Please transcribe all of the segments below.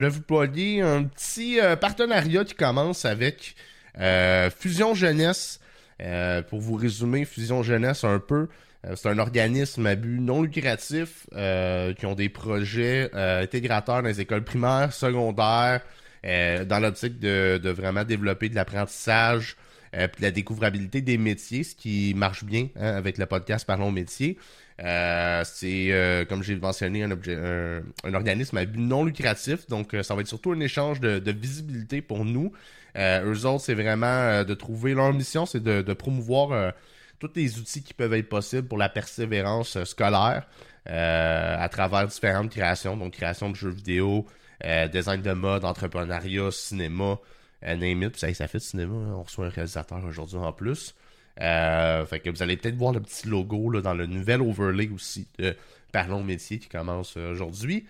je vais vous plugger un petit partenariat qui commence avec Fusion Jeunesse. pour vous résumer, Fusion Jeunesse un peu, c'est un organisme à but non lucratif qui ont des projets intégrateurs dans les écoles primaires, secondaires, dans l'optique de, de, vraiment développer de l'apprentissage, euh, puis la découvrabilité des métiers, ce qui marche bien hein, avec le podcast Parlons métier. Euh, c'est, euh, comme j'ai mentionné, un, organisme à but non lucratif, donc ça va être surtout un échange de, de visibilité pour nous. eux autres, c'est vraiment de trouver leur mission, c'est de, de promouvoir tous les outils qui peuvent être possibles pour la persévérance scolaire à travers différentes créations, donc création de jeux vidéo, design de mode, entrepreneuriat, cinéma, euh, name it, ça, ça fait cinéma, hein. on reçoit un réalisateur aujourd'hui en plus. Euh, fait que vous allez peut-être voir le petit logo là, dans le nouvel overlay aussi de Parlons Métier qui commence euh, aujourd'hui.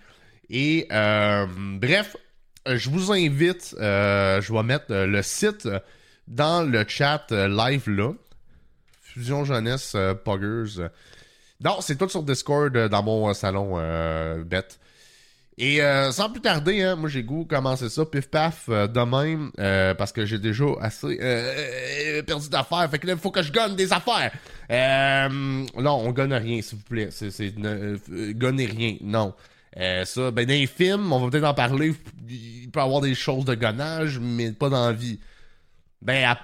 Et bref, je vous invite, je vais mettre le site dans le chat live là. Fusion Jeunesse Poggers. Non, c'est tout sur Discord dans mon salon bête. Et euh, sans plus tarder, hein, moi j'ai goût commencer ça, pif paf, euh, de même, euh, parce que j'ai déjà assez perdu d'affaires. Fait que là, il faut que je gagne des affaires. non, on gagne rien, s'il vous plaît. Gagner rien, non. ça, ben dans les films, on va peut-être en parler. Il peut y avoir des choses de gonnage, mais pas dans la vie. Ben,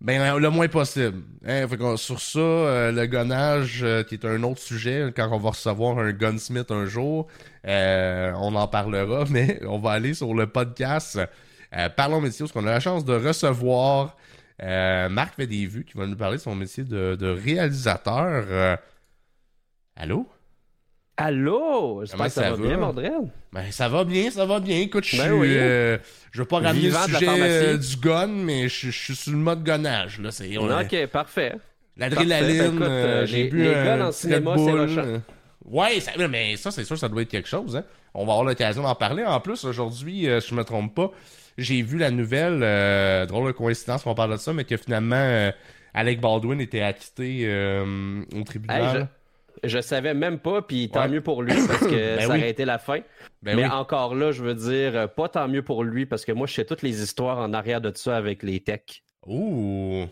ben, le moins possible. Hein, sur ça, euh, le gonnage, euh, qui est un autre sujet, quand on va recevoir un gunsmith un jour, euh, on en parlera, mais on va aller sur le podcast Parlons métier, parce qu'on a la chance de recevoir Marc vues qui va nous parler de son métier de réalisateur. Allô? Allô? J'espère que ça, va, bien, Mordred? Ben, ça va bien, ça va bien. Écoute, je ben suis. Euh, je veux pas ramener le sujet euh, du gun, mais je, suis sur le mode gonnage. Là. C'est, ok, parfait. L'adrénaline, ben, euh, j'ai bu les guns en cinéma, c'est rochant. Ouais, ça, mais ça, c'est sûr, ça doit être quelque chose. Hein. On va avoir l'occasion d'en parler. En plus, aujourd'hui, si je me trompe pas, j'ai vu la nouvelle, drôle de coïncidence qu'on parle de ça, mais que finalement, Alec Baldwin était acquitté au tribunal je savais même pas, puis tant mieux pour lui parce que ben ça aurait été la fin. Ben mais encore là, je veux dire, pas tant mieux pour lui parce que moi, je sais toutes les histoires en arrière de ça avec les techs. Ouh!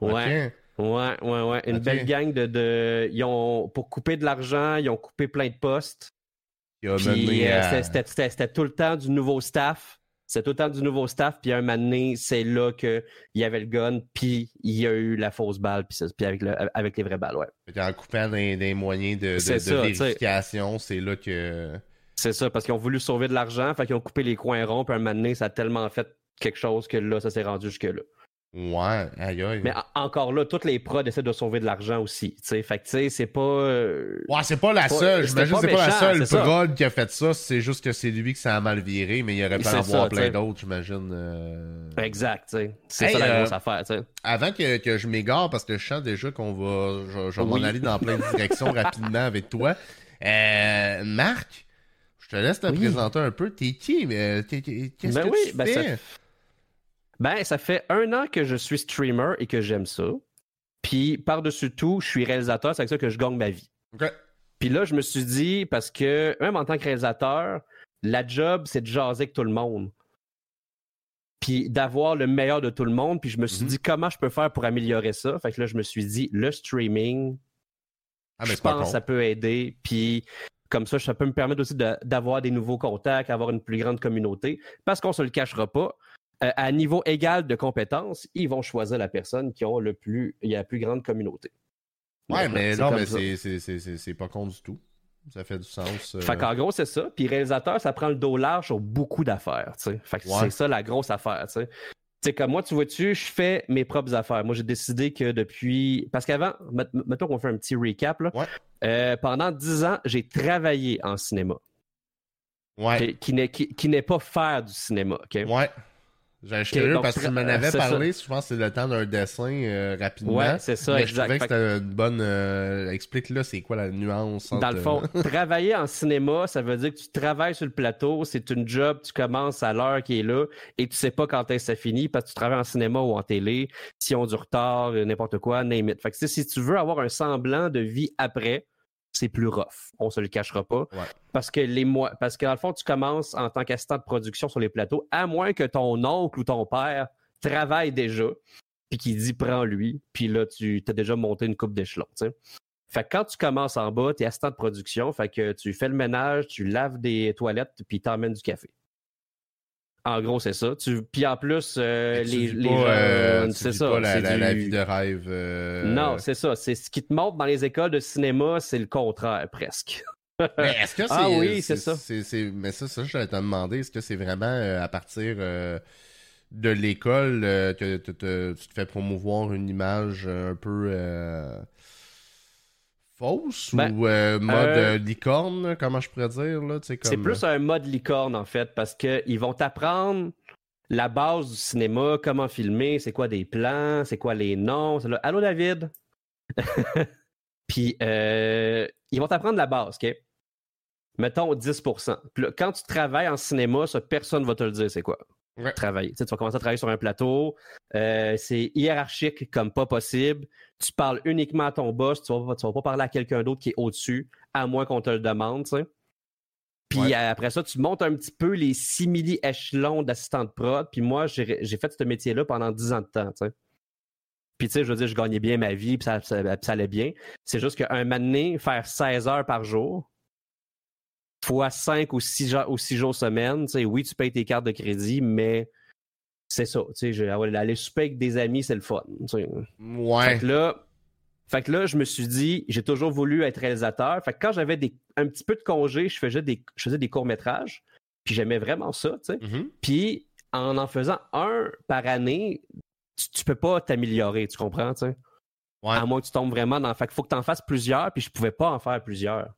Ouais. Ouais, ouais, ouais. Une belle gang de, de. Ils ont. Pour couper de l'argent, ils ont coupé plein de postes. Puis, euh, c'était tout le temps du nouveau staff. C'est autant du nouveau staff, puis un moment donné, c'est là qu'il y avait le gun, puis il y a eu la fausse balle, puis, avec, avec les vraies balles, ouais. En coupant des, moyens de, vérification, c'est là que... C'est ça, parce qu'ils ont voulu sauver de l'argent, fait qu'ils ont coupé les coins ronds, puis un moment donné, ça a tellement fait quelque chose que là, ça s'est rendu jusque-là. Ouais, aïe aïe. Mais encore là, toutes les prods essaient de sauver de l'argent aussi. T'sais. Fait que tu sais, c'est pas. Euh, ouais, c'est pas la seule. J'imagine que c'est pas la seule prod qui a fait ça. C'est juste que c'est lui que ça a mal viré, mais il aurait pu en avoir plein d'autres, j'imagine. Euh. Exact, tu sais. C'est ça la euh, grosse affaire, tu sais. Avant que, que je m'égare, parce que je sens déjà qu'on va. Je, je vais m'en aller dans plein de directions rapidement avec toi. Marc, je te laisse te présenter un peu. T'es qui? Qu'est-ce ben que tu ben fais? Ben, ça fait un an que je suis streamer et que j'aime ça. Puis, par-dessus tout, je suis réalisateur, c'est avec ça que je gagne ma vie. Puis là, je me suis dit, parce que même en tant que réalisateur, la job, c'est de jaser avec tout le monde. Puis d'avoir le meilleur de tout le monde. Puis je me suis mm-hmm. dit, comment je peux faire pour améliorer ça? Fait que là, je me suis dit, le streaming, ah, je pense que ça peut aider. Puis comme ça, ça peut me permettre aussi d'avoir des nouveaux contacts, avoir une plus grande communauté. Parce qu'on se le cachera pas, à niveau égal de compétences, ils vont choisir la personne qui a le plus, il y a la plus grande communauté. Ouais, mais non, mais c'est pas con du tout. Ça fait du sens. Euh. Fait qu'en gros, c'est ça. Puis réalisateur, ça prend le dos large sur beaucoup d'affaires. Fait que c'est ça la grosse affaire. Tu sais, comme moi, tu vois-tu, je fais mes propres affaires. Moi, j'ai décidé que depuis. Parce qu'avant, mettons qu'on fait un petit recap. Là. Euh, pendant dix ans, j'ai travaillé en cinéma. Ouais. Qui, qui n'est pas faire du cinéma. OK? Ouais. J'ai curieux parce que tu m'en avais parlé, je pense que c'est le temps d'un dessin euh, rapidement. Ouais, c'est ça, mais Je trouvais que c'était une bonne. Euh, explique-le, c'est quoi la nuance Dans le fond, travailler en cinéma, ça veut dire que tu travailles sur le plateau, c'est une job, tu commences à l'heure qui est là et tu sais pas quand est-ce que ça finit parce que tu travailles en cinéma ou en télé, si on du retard, n'importe quoi, name it. Fait que si tu veux avoir un semblant de vie après, c'est plus rough. On se le cachera pas. Parce que les mois, parce qu'en fond, tu commences en tant qu'assistant de production sur les plateaux, à moins que ton oncle ou ton père travaille déjà, puis qu'il dit prends-lui, puis là, tu as déjà monté une coupe d'échelon. Fait que quand tu commences en bas, tu es assistant de production, fait que tu fais le ménage, tu laves des toilettes, puis t'emmènes du café. En gros, c'est ça. Tu... Puis en plus, euh, les, les euh, c'est ça. Pas la, vie de rêve. Euh, non, c'est ça. C'est ce qui te montre dans les écoles de cinéma, c'est le contraire presque. mais est-ce que c'est. Ah oui, c'est ça. Mais ça, ça, je te demander, est-ce que c'est vraiment à partir de l'école que tu te fais promouvoir une image un peu fausse ben, ou euh, mode euh, licorne, comment je pourrais dire là, C'est plus un mode licorne en fait parce qu'ils vont t'apprendre la base du cinéma, comment filmer, c'est quoi des plans, c'est quoi les noms. Là, Allô David? Puis euh, ils vont t'apprendre la base, ok? Mettons 10%. quand tu travailles en cinéma, ça, personne va te le dire, c'est quoi. Travailler. Tu, vas commencer à travailler sur un plateau. c'est hiérarchique comme pas possible tu parles uniquement à ton boss, tu vas, vas pas parler à quelqu'un d'autre qui est au-dessus, à moins qu'on te le demande, tu sais. Puis après ça, tu montes un petit peu les simili-échelons d'assistant de prod. Puis moi, j'ai fait ce métier-là pendant 10 ans de temps, tu sais. Puis tu sais, je veux dire, je gagnais bien ma vie, puis ça, allait bien. C'est juste qu'un moment faire 16 heures par jour, fois 5 ou 6, ou 6 jours semaine, tu oui, tu payes tes cartes de crédit, mais c'est ça. Tu sais, aller souper avec des amis, c'est le fun. Ouais. Fait que là, fait que là, je me suis dit, j'ai toujours voulu être réalisateur. Fait que quand j'avais un petit peu de congé, je faisais des, je faisais des courts-métrages. Puis j'aimais vraiment ça, tu sais. Mm-hmm. Puis en en faisant un par année, tu, peux pas t'améliorer, tu comprends, tu sais? Ouais. À moins que tu tombes vraiment dans. Fait qu'il faut que tu en fasses plusieurs, puis je pouvais pas en faire plusieurs.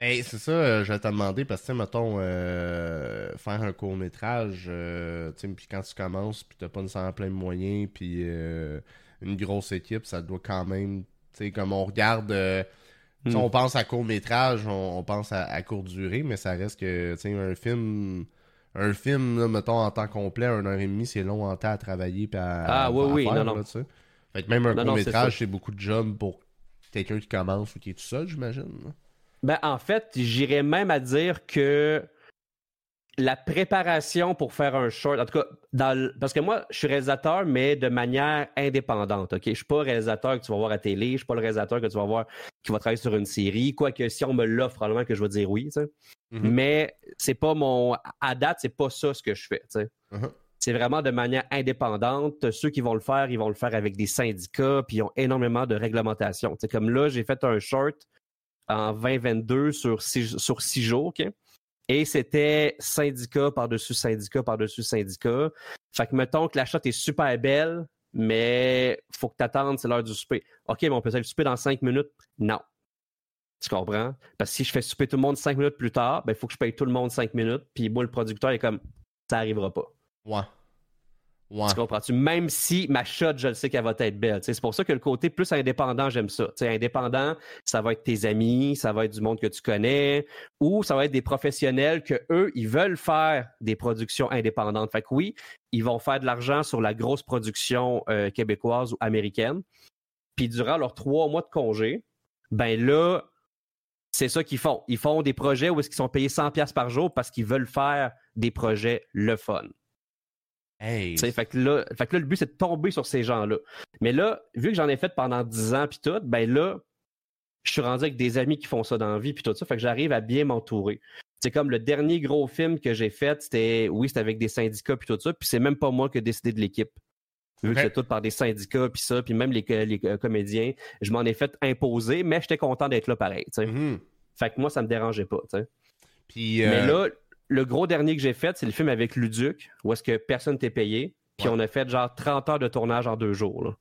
Ben, c'est ça, euh, je vais te demander, parce que, mettons, euh, faire un court-métrage, euh, tu sais, puis quand tu commences, puis t'as pas nécessairement plein de moyens, puis une grosse équipe, ça doit quand même, tu sais, comme on regarde, hmm. on pense à court-métrage, on, pense à, courte durée, mais ça reste que, tu sais, un film, un film, là, mettons, en temps complet, un heure et demie, c'est long en temps à travailler, puis à, Ah, oui, oui, non, non. fait que même un court-métrage, c'est beaucoup de job pour quelqu'un qui commence ou qui est tout seul, j'imagine. Ben, en fait, j'irais même à dire que la préparation pour faire un short, en tout cas, dans parce que moi, je suis réalisateur, mais de manière indépendante. Ok, je suis pas réalisateur que tu vas voir à télé, je suis pas le réalisateur que tu vas voir qui va travailler sur une série. Quoique, si on me l'offre, probablement que je vais dire oui. Mm-hmm. Mais c'est pas mon, à date, c'est pas ça ce que je fais. Mm-hmm. C'est vraiment de manière indépendante. Ceux qui vont le faire, ils vont le faire avec des syndicats, puis ils ont énormément de réglementation. Tu sais, comme là, j'ai fait un short en 2022 sur six, jours. Et c'était syndicat par-dessus syndicat par-dessus syndicat. Fait que mettons que la shot est super belle, mais faut que tu attendes, c'est l'heure du souper. OK, mais on peut faire le souper dans cinq minutes? Non. Tu comprends? Parce que si je fais souper tout le monde cinq minutes plus tard, ben, il faut que je paye tout le monde cinq minutes. Puis moi, le producteur est comme, ça arrivera pas. Ouais. Tu comprends-tu? Même si ma shot, je le sais qu'elle va être belle. C'est pour ça que le côté plus indépendant, j'aime ça. indépendant, ça va être tes amis, ça va être du monde que tu connais, ou ça va être des professionnels que eux, ils veulent faire des productions indépendantes. Fait que oui, ils vont faire de l'argent sur la grosse production euh, québécoise ou américaine. Puis durant leurs trois mois de congé, ben là, c'est ça qu'ils font. Ils font des projets où est-ce qu'ils sont payés 100$ par jour parce qu'ils veulent faire des projets le fun. Fait, que là, fait que là, le but, c'est de tomber sur ces gens-là. Mais là, vu que j'en ai fait pendant 10 ans, puis tout, ben là, je suis rendu avec des amis qui font ça dans la vie, puis tout ça. Fait que j'arrive à bien m'entourer. C'est comme le dernier gros film que j'ai fait, c'était, oui, c'était avec des syndicats, puis tout ça, puis c'est même pas moi qui ai décidé de l'équipe. Vu que c'est tout par des syndicats, puis ça, puis même les, les, euh, comédiens, je m'en ai fait imposer, mais j'étais content d'être là pareil. Mm-hmm. Fait que moi, ça me dérangeait pas. Mais euh, là, le gros dernier que j'ai fait, c'est le film avec Luduc, où est-ce que personne t'est payé. Puis on a fait genre 30 heures de tournage en deux jours.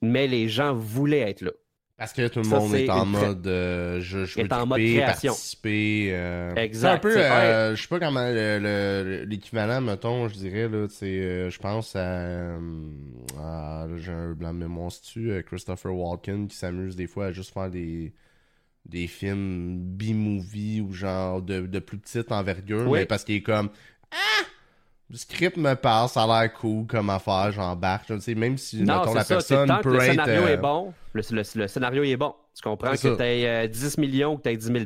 Mais les gens voulaient être là. Parce que tout le monde est en mode euh, je, je veux en mode création. participer. Euh... Exact. Un peu, euh, je sais pas comment l'équivalent, mettons, je dirais, là, euh, je pense à, à j'ai un blanc de mémoire Christopher Walken qui s'amuse des fois à juste faire des des films B-movie ou genre de, de, plus petite envergure, mais parce qu'il est comme Ah! le script me passe, ça a l'air cool comme affaire, j'embarque. Je sais, même si mettons, la personne tant peut que le scénario est bon, le, scénario est bon. Tu comprends que tu aies 10 millions ou que tu aies 10 000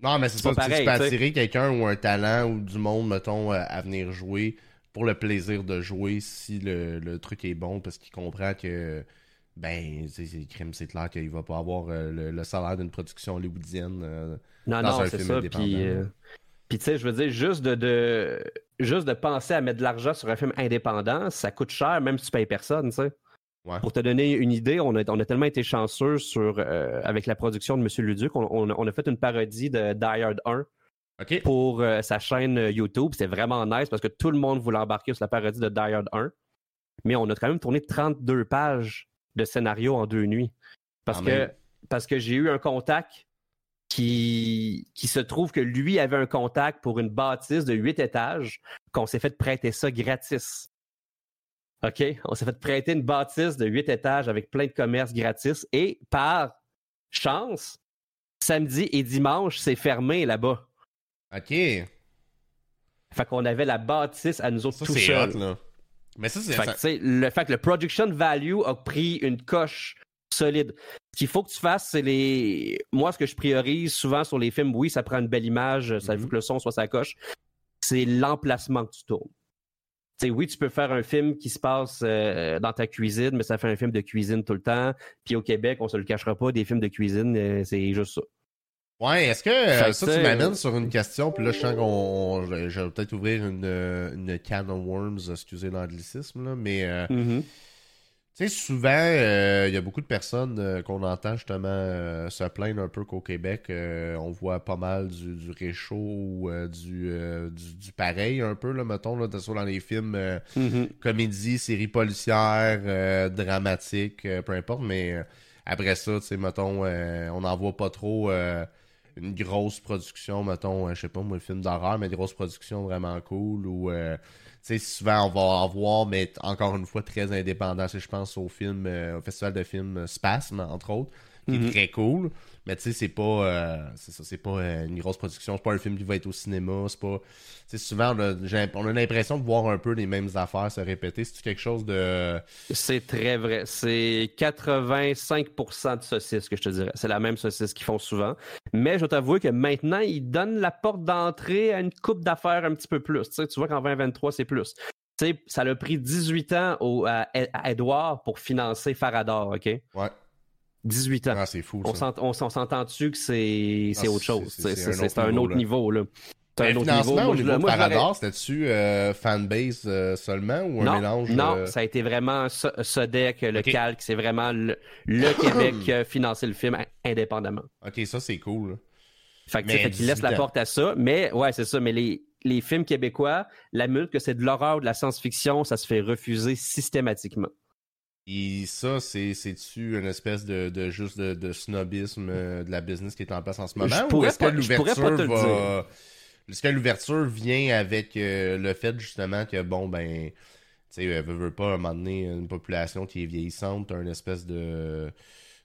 Non, mais c'est ça, pareil, tu peux attirer quelqu'un ou un talent ou du monde, mettons, à venir jouer pour le plaisir de jouer si le, le truc est bon parce qu'il comprend que ben c'est c'est clair qu'il va pas avoir euh, le, salaire d'une production hollywoodienne euh, non non c'est ça puis euh, puis tu sais je veux dire juste de, de, juste de penser à mettre de l'argent sur un film indépendant ça coûte cher même si tu payes personne tu sais Pour te donner une idée, on a, on a tellement été chanceux sur, avec la production de Monsieur Luduc. On, on, a fait une parodie de Die Hard 1 pour sa chaîne YouTube. C'était vraiment nice parce que tout le monde voulait embarquer sur la parodie de Die Hard 1. Mais on a quand même tourné 32 pages de scénario en deux nuits. Parce que, parce que j'ai eu un contact qui, qui se trouve que lui avait un contact pour une bâtisse de 8 étages, qu'on s'est fait prêter ça gratis. OK? On s'est fait prêter une bâtisse de 8 étages avec plein de commerces gratis et par chance, samedi et dimanche, c'est fermé là-bas. OK. Fait qu'on avait la bâtisse à nous autres ça, tout seuls. Mais ça, c'est... Fait le fait que le production value a pris une coche solide. Ce qu'il faut que tu fasses, c'est les... Moi, ce que je priorise souvent sur les films, oui, ça prend une belle image, ça veut mm-hmm. que le son soit sa coche. C'est l'emplacement que tu tournes. sais, oui, tu peux faire un film qui se passe euh, dans ta cuisine, mais ça fait un film de cuisine tout le temps. Puis au Québec, on se le cachera pas, des films de cuisine, euh, c'est juste ça. Ouais, est-ce que euh, ça, tu m'amènes sur une question, puis là, je sens qu'on. Je vais peut-être ouvrir une, une can of worms, excusez l'anglicisme, là, mais. Euh, mm-hmm. Tu sais, souvent, euh, il y a beaucoup de personnes qu'on entend justement se plaindre un peu qu'au Québec, on voit pas mal du, du réchaud ou du, du, pareil un peu, là, mettons, là, dans les films mm-hmm. comédies, séries policières, dramatiques, peu importe, mais après ça, tu sais, mettons, on n'en voit pas trop une grosse production, mettons, euh, je sais pas moi, le film d'horreur, mais une grosse production vraiment cool ou euh, tu sais, souvent on va avoir, mais encore une fois très indépendant. Je pense au film, euh, au festival de films Spasme, entre autres, qui est mhm. très cool. Mais tu sais, c'est pas, euh, c'est ça, c'est pas euh, une grosse production, c'est pas un film qui va être au cinéma, c'est pas, tu souvent on a, on a l'impression de voir un peu les mêmes affaires se répéter. C'est quelque chose de. C'est très vrai. C'est 85% de saucisses que je te dirais. C'est la même saucisse qu'ils font souvent. Mais je dois t'avouer que maintenant, ils donnent la porte d'entrée à une coupe d'affaires un petit peu plus. Tu, sais, tu vois qu'en 2023, c'est plus. Tu sais, ça a pris 18 ans au, à, à Edouard pour financer Faradar, OK? Ouais. 18 ans. Ah, c'est fou. Ça. On s'entend-tu que c'est ah, autre chose? C'est un, autre niveau. Là. C'est un autre niveau. au niveau Parador, c'était-tu euh, fanbase euh, seulement ou un mélange? Non, euh? ça a été vraiment Sodec, le calque. C'est vraiment le, Québec qui a financé le film indépendamment. Ok, ça c'est cool. Fait qu'il laisse la porte à ça. Mais ouais, c'est ça. Mais les, les films québécois, la minute que c'est de l'horreur ou de la science-fiction, ça se fait refuser systématiquement. Et ça, c'est-tu une espèce de, de juste de, snobisme euh, de la business qui est en place en ce moment? ou est-ce que l'ouverture va. Est-ce que l'ouverture vient avec euh, le fait justement que bon ben tu sais, elle veut, pas à un moment donné une population qui est vieillissante, une espèce de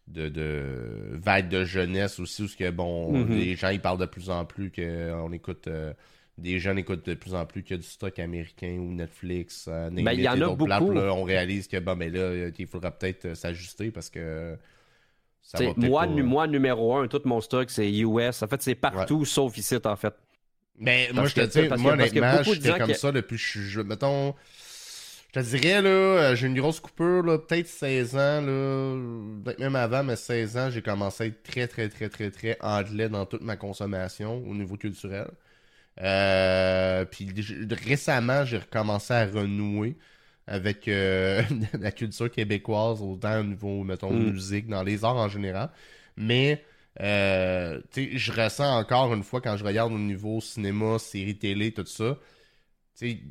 de, de vague de jeunesse aussi où que bon mm-hmm. les gens ils parlent de plus en plus qu'on écoute euh, des jeunes écoutent de plus en plus qu'il y a du stock américain ou Netflix, euh, ben, il y en a beaucoup. on réalise que bon, ben là, il faudra peut-être euh, s'ajuster parce que ça va moi, moi, numéro un, tout mon stock, c'est US. En fait, c'est partout sauf ici, en fait. Mais moi, je te dis, moi, honnêtement, j'étais comme ça depuis que je suis. Mettons. Je te dirais, là, euh, j'ai une grosse coupure, là, peut-être 16 ans, là, peut-être même avant, mais 16 ans, j'ai commencé à être très, très, très, très, très anglais dans toute ma consommation au niveau culturel. Euh, puis récemment, j'ai recommencé à renouer avec euh, la culture québécoise, autant au niveau, mettons, mm. musique, dans les arts en général. Mais, euh, tu sais, je ressens encore une fois quand je regarde au niveau cinéma, série télé, tout ça.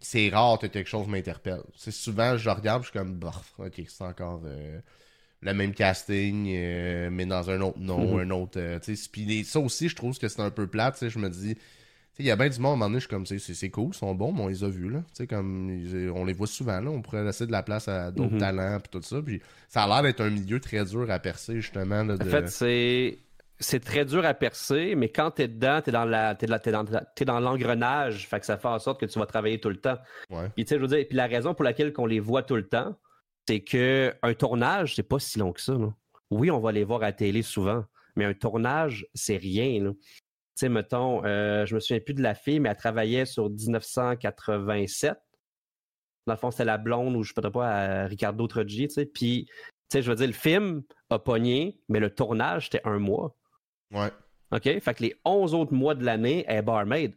C'est rare que quelque chose m'interpelle. C'est souvent, je regarde, je suis comme, bah, ok, c'est encore le même casting, mais dans un autre nom, mm-hmm. un autre. Puis ça aussi, je trouve que c'est un peu plate. Je me dis, il y a bien du monde, à un moment donné, je suis comme, c'est cool, ils sont bons, mais on les a vus, là. comme, on les voit souvent, là. On pourrait laisser de la place à d'autres mhm. talents, puis tout ça. Puis ça a l'air d'être un milieu très dur à percer, justement. En fait, c'est. c'est très dur à percer, mais quand tu es dedans, tu es dans la, dans, dans l'engrenage, fait que ça fait en sorte que tu vas travailler tout le temps. Puis tu sais, je veux dire, puis la raison pour laquelle on les voit tout le temps, c'est que un tournage, c'est pas si long que ça. Oui, on va les voir à la télé souvent, mais un tournage, c'est rien. Tu sais, mettons, euh, je me souviens plus de la fille, mais elle travaillait sur 1987. Dans le fond, c'était la blonde ou je ne sais pas, Ricardo Troggi, tu sais. Puis, tu sais, je veux dire, le film a pogné, mais le tournage, c'était un mois. Ouais. OK? Fait que les 11 autres mois de l'année, elle est barmaid.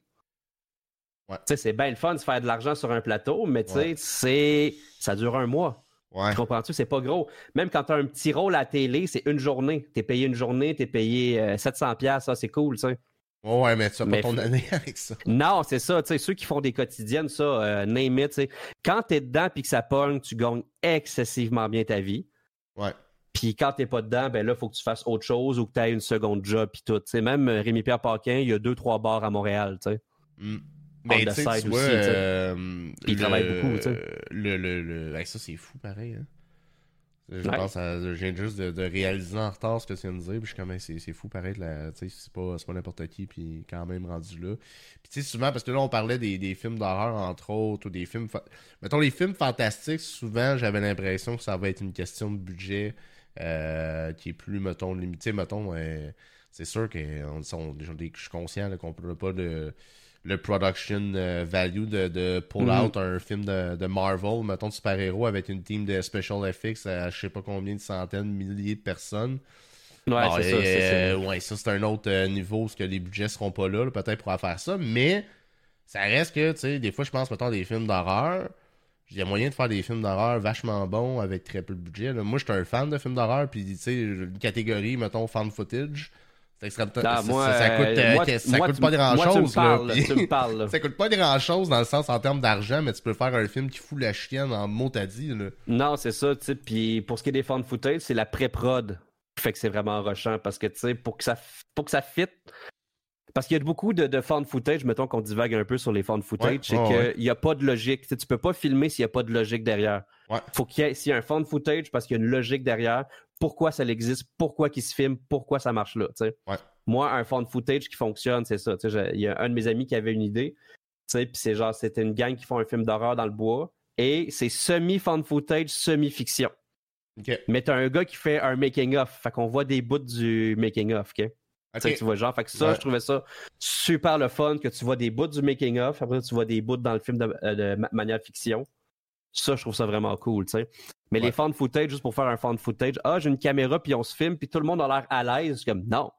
Ouais. Tu sais, c'est bien le fun de faire de l'argent sur un plateau, mais tu sais, c'est... ça dure un mois. Ouais. Comprends-tu? C'est pas gros. Même quand tu as un petit rôle à la télé, c'est une journée. Tu es payé une journée, tu es payé 700$, euh, ça, c'est cool, tu sais. Ouais, mais tu n'as pas ton année avec ça. Non, c'est ça. Tu sais, ceux qui font des quotidiennes, ça, euh, name it. Tu sais. Quand tu es dedans puis que ça pogne, tu gagnes excessivement bien ta vie. Ouais. Puis quand t'es pas dedans, ben là, il faut que tu fasses autre chose ou que tu aies une seconde job puis tout. sais, même euh, Rémi-Pierre Paquin, il y a deux, trois bars à Montréal, tu sais. Mm. Mais tu sais, vois, euh, il travaille beaucoup, tu sais. Le, le, le... ça, c'est fou, pareil. Hein? Je pense à. Je viens juste de, réaliser en retard ce que tu viens de dire. Puis je suis comme, c'est fou pareil. C'est pas, pas n'importe qui. Puis quand même rendu là. Puis tu sais, souvent, parce que là, on parlait des, des films d'horreur, entre autres, ou des films. Mettons, les films fantastiques, souvent, j'avais l'impression que ça va être une question de budget. Euh, qui est plus, mettons, limité. Mettons, euh, c'est sûr que je suis conscient qu'on peut pas de le production euh, value de, de pull mm-hmm. out un film de, de, Marvel, mettons de super-héros avec une team de special effects à je sais pas combien de centaines, milliers de personnes. Ouais, c'est ça, ouais, ça c'est un autre niveau parce que les budgets seront pas là, peut-être pour faire ça, mais ça reste que, tu sais, des fois je pense mettons des films d'horreur. Il y a moyen de faire des films d'horreur vachement bons avec très peu de budget. Moi, je suis un fan de films d'horreur, puis tu sais, une catégorie, mettons, fan footage. Ça, coûte, pas grand chose. ça coûte pas grand chose dans le sens en termes d'argent, mais tu peux faire un film qui fout la chienne en mot à dit. Non, c'est ça. Puis pour ce qui est des fan footage, c'est la pré-prod fait que c'est vraiment rushant parce que tu sais, pour que ça pour que ça fit, parce qu'il y a beaucoup de, de fan footage, mettons qu'on divague un peu sur les fan footage, c'est qu'il n'y a pas de logique. Tu, ne peux pas filmer s'il n'y a pas de logique derrière. Faut qu'il y ait, s'il y a un fan footage, parce qu'il y a une logique derrière, pourquoi ça existe, pourquoi il se filme, pourquoi ça marche là. Moi, un fan footage qui fonctionne, c'est ça. Il y a un de mes amis qui avait une idée. Puis c'est genre, c'était une gang qui font un film d'horreur dans le bois. Et c'est semi-fan footage, semi-fiction. Mais t'as un gars qui fait un making-of. Fait qu'on voit des bouts du making-of. OK? Tu vois, genre, fait que ça, je trouvais ça super le fun que tu vois des bouts du making-of, après tu vois des bouts dans le film de, euh, manière fiction. Ça, je trouve ça vraiment cool, tu sais. Mais les fan footage, juste pour faire un fan footage, ah, j'ai une caméra, puis on se filme, puis tout le monde a l'air à l'aise. Comme, non.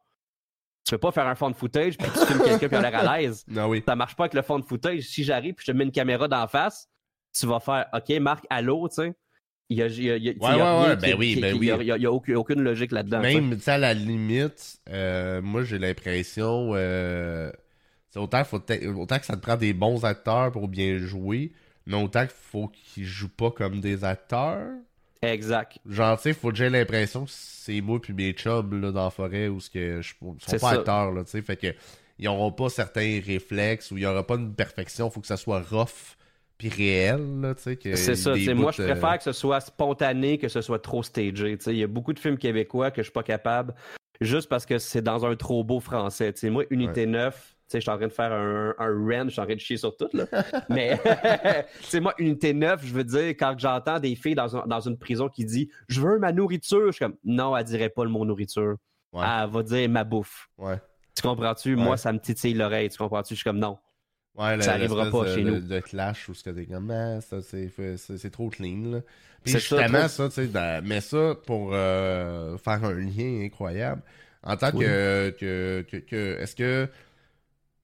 Tu peux pas faire un fan footage, puis tu filmes quelqu'un qui a l'air à l'aise. Non, oui. Ça marche pas avec le fan footage. Si j'arrive, puis je te mets une caméra d'en face, tu vas faire, OK, Marc, allô, tu sais. Il y a, il y a, il y a, ouais, ouais, ben oui, ben oui. Il y a, aucune, logique là-dedans. Même, tu à la limite, euh, moi, j'ai l'impression, euh, autant, faut autant que ça te prend des bons acteurs pour bien jouer, mais autant qu'il faut qu'ils jouent pas comme des acteurs. Exact. Genre, tu sais, faut que j'ai l'impression que c'est moi puis mes chubs là, dans la forêt où ce que je sont pas acteurs, là, tu sais. Fait que ils auront pas certains réflexes ou il y aura pas une perfection, faut que ça soit rough réel. C'est ça. Moi, je préfère que ce soit spontané que ce soit trop stagé. Il y a beaucoup de films québécois que je suis pas capable juste parce que c'est dans un trop beau français. moi, Unité 9, je suis en train de faire un, un rent, je suis en train de chier sur tout. Là. Mais, c'est moi, Unité 9, je veux dire, quand j'entends des filles dans, dans une prison qui disent Je veux ma nourriture, je suis comme Non, elle dirait pas le mot nourriture. Elle va dire ma bouffe. Tu comprends-tu? Moi, ça me titille l'oreille. Tu comprends-tu? Je suis comme Non. Ouais, ça arrivera pas chez nous. De clash où t'es comme, ah, c'est trop clean. Là. Puis justement, ça, tu sais, mais ça, pour euh, faire un lien incroyable, en tant que, que, que, est-ce que,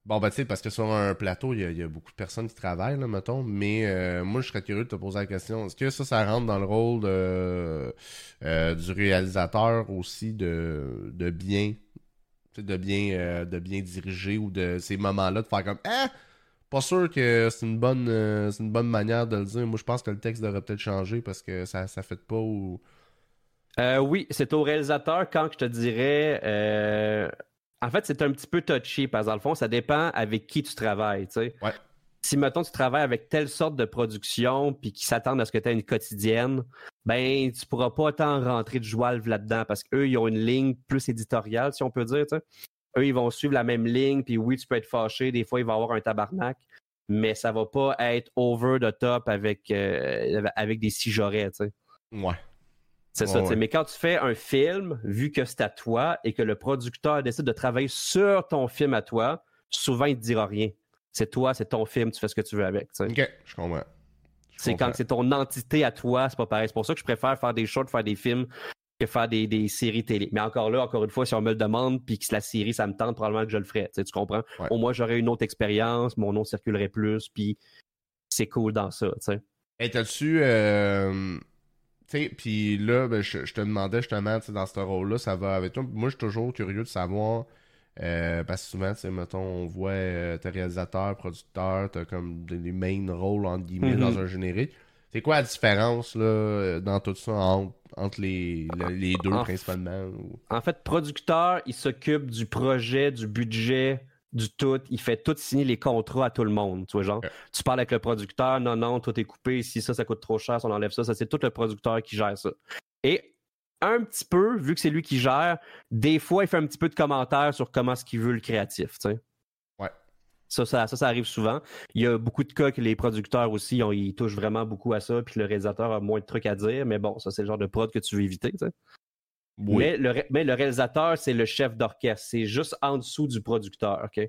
bon, ben, tu sais, parce que sur un plateau, il y, a beaucoup de personnes qui travaillent, mettons, mais euh, moi, je serais curieux de te poser la question, est-ce que ça, ça rentre dans le rôle euh, du réalisateur aussi de, de bien, de bien, de bien diriger ou de ces moments-là, de faire comme, ah! Pas sûr que c'est une bonne euh, une bonne manière de le dire. Moi, je pense que le texte devrait peut-être changer parce que ça ça fait pas ou. Euh, oui, c'est au réalisateur quand je te dirais. En fait, c'est un petit peu touchy parce que dans le fond, ça dépend avec qui tu travailles. Tu sais. Ouais. Si, mettons, tu travailles avec telle sorte de production puis qui s'attendent à ce que tu aies une quotidienne, ben tu pourras pas tant rentrer de joie là-dedans parce qu'eux, ils ont une ligne plus éditoriale, si on peut dire. Eux, ils vont suivre la même ligne, puis oui, tu peux être fâché, des fois, il va y avoir un tabarnak, mais ça va pas être over the top avec, euh, avec des tu sais. Ouais. C'est ça, mais quand tu fais un film, vu que c'est à toi et que le producteur décide de travailler sur ton film à toi, souvent il te dira rien. C'est toi, c'est ton film, tu fais ce que tu veux avec. Ok, je comprends. C'est quand c'est ton entité à toi, c'est pas pareil. C'est pour ça que je préfère faire des shorts, faire des films que faire des, séries télé. Mais encore là, encore une fois, si on me le demande puis que la série, ça me tente, probablement que je le ferais. Tu comprends? Au moins, j'aurais une autre expérience, mon nom circulerait plus, puis c'est cool dans ça. Tu sais. t'as-tu. Euh... Puis là, ben, je, te demandais justement, dans ce rôle-là, ça va avec toi. Moi, je suis toujours curieux de savoir. Euh, parce que souvent, mettons, on voit euh, tes réalisateurs, producteurs, t'as comme des, main rôles, entre guillemets, dans mm-hmm. un générique. C'est quoi la différence là, dans tout ça entre, les, les, deux principalement? En fait, producteur, il s'occupe du projet, du budget, du tout. Il fait tout signer les contrats à tout le monde. Tu vois, genre, tu parles avec le producteur, non, non, tout est coupé. Si ça, ça coûte trop cher, on enlève ça. Ça, c'est tout le producteur qui gère ça. Et un petit peu, vu que c'est lui qui gère, des fois, il fait un petit peu de commentaires sur comment ce qu'il veut le créatif, tu sais. Ouais. Ça ça, ça, arrive souvent. Il y a beaucoup de cas que les producteurs aussi, ils touchent vraiment beaucoup à ça, puis le réalisateur a moins de trucs à dire, mais bon, ça, c'est le genre de prod que tu veux éviter, tu sais. Mais, le, mais le réalisateur, c'est le chef d'orchestre. C'est juste en dessous du producteur, OK?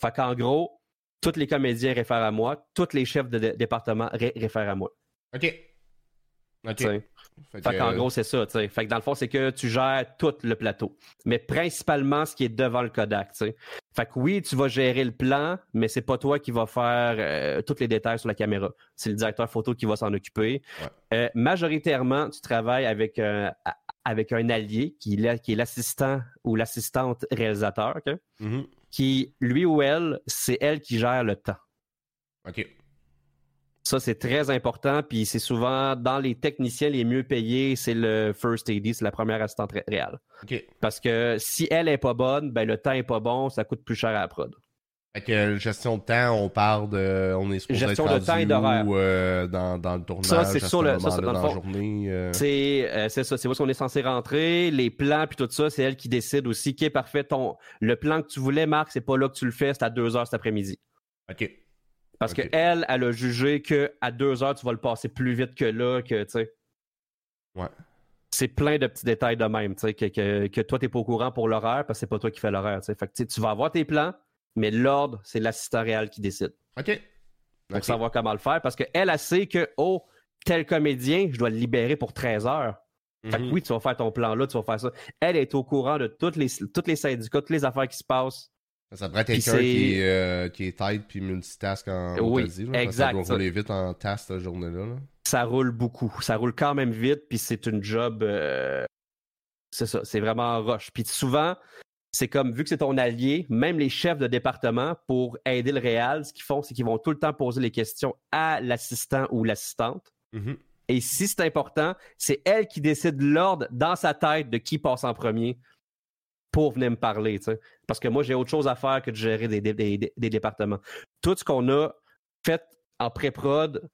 Fait qu'en gros, tous les comédiens réfèrent à moi, tous les chefs de, département réfèrent à moi. OK. OK. Fait, qu'en gros, c'est ça. Fait que dans le fond, c'est que tu gères tout le plateau. Mais principalement ce qui est devant le Kodak. T'sais. Fait que oui, tu vas gérer le plan, mais c'est pas toi qui vas faire euh, tous les détails sur la caméra. C'est le directeur photo qui va s'en occuper. Euh, majoritairement, tu travailles avec un, avec un allié qui, qui est l'assistant ou l'assistante réalisateur, mm-hmm. qui, lui ou elle, c'est elle qui gère le temps. OK. Ça, c'est très important. Puis c'est souvent dans les techniciens les mieux payés, c'est le first AD, c'est la première assistante réelle. Parce que si elle est pas bonne, ben le temps est pas bon, ça coûte plus cher à la prod. Fait que gestion de temps, on parle de. On est supposé gestion de temps et d'horaire. Euh, dans, dans, le tournage. Ça, c'est sur le. Ça, dans, la journée. Euh. C'est euh, c'est ça. C'est où qu'on est censé rentrer. Les plans puis tout ça, c'est elle qui décide aussi. Qui est parfait. Ton, le plan que tu voulais, Marc, c'est pas là que tu le fais, c'est à 2 heures cet après-midi. OK. Parce qu'elle, elle, a jugé qu'à deux heures, tu vas le passer plus vite que là, que, tu sais. Ouais. C'est plein de petits détails de même, tu sais, que, que, que toi, t'es pas au courant pour l'horaire, parce que c'est pas toi qui fais l'horaire, tu sais. Fait que, tu vas avoir tes plans, mais l'ordre, c'est l'assistant réel qui décide. OK. Pour savoir comment le faire, parce qu'elle, elle sait que, oh, tel comédien, je dois le libérer pour 13 heures. Fait que mhm. oui, tu vas faire ton plan là, tu vas faire ça. Elle est au courant de toutes les, toutes les syndicats, toutes les affaires qui se passent. Ça pourrait être quelqu'un qui, est, euh, qui est tight puis multitask en oui, dit, exact. Ça doit rouler vite en task cette journée-là. Ça roule beaucoup. Ça roule quand même vite, puis c'est une job. Euh, c'est ça, c'est vraiment rush. Puis souvent, c'est comme, vu que c'est ton allié, même les chefs de département, pour aider le réal, ce qu'ils font, c'est qu'ils vont tout le temps poser les questions à l'assistant ou l'assistante. Mm-hmm. Et si c'est important, c'est elle qui décide l'ordre dans sa tête de qui passe en premier pour venir me parler. Parce que moi, j'ai autre chose à faire que de gérer des, des, départements. Tout ce qu'on a fait en pré-prod,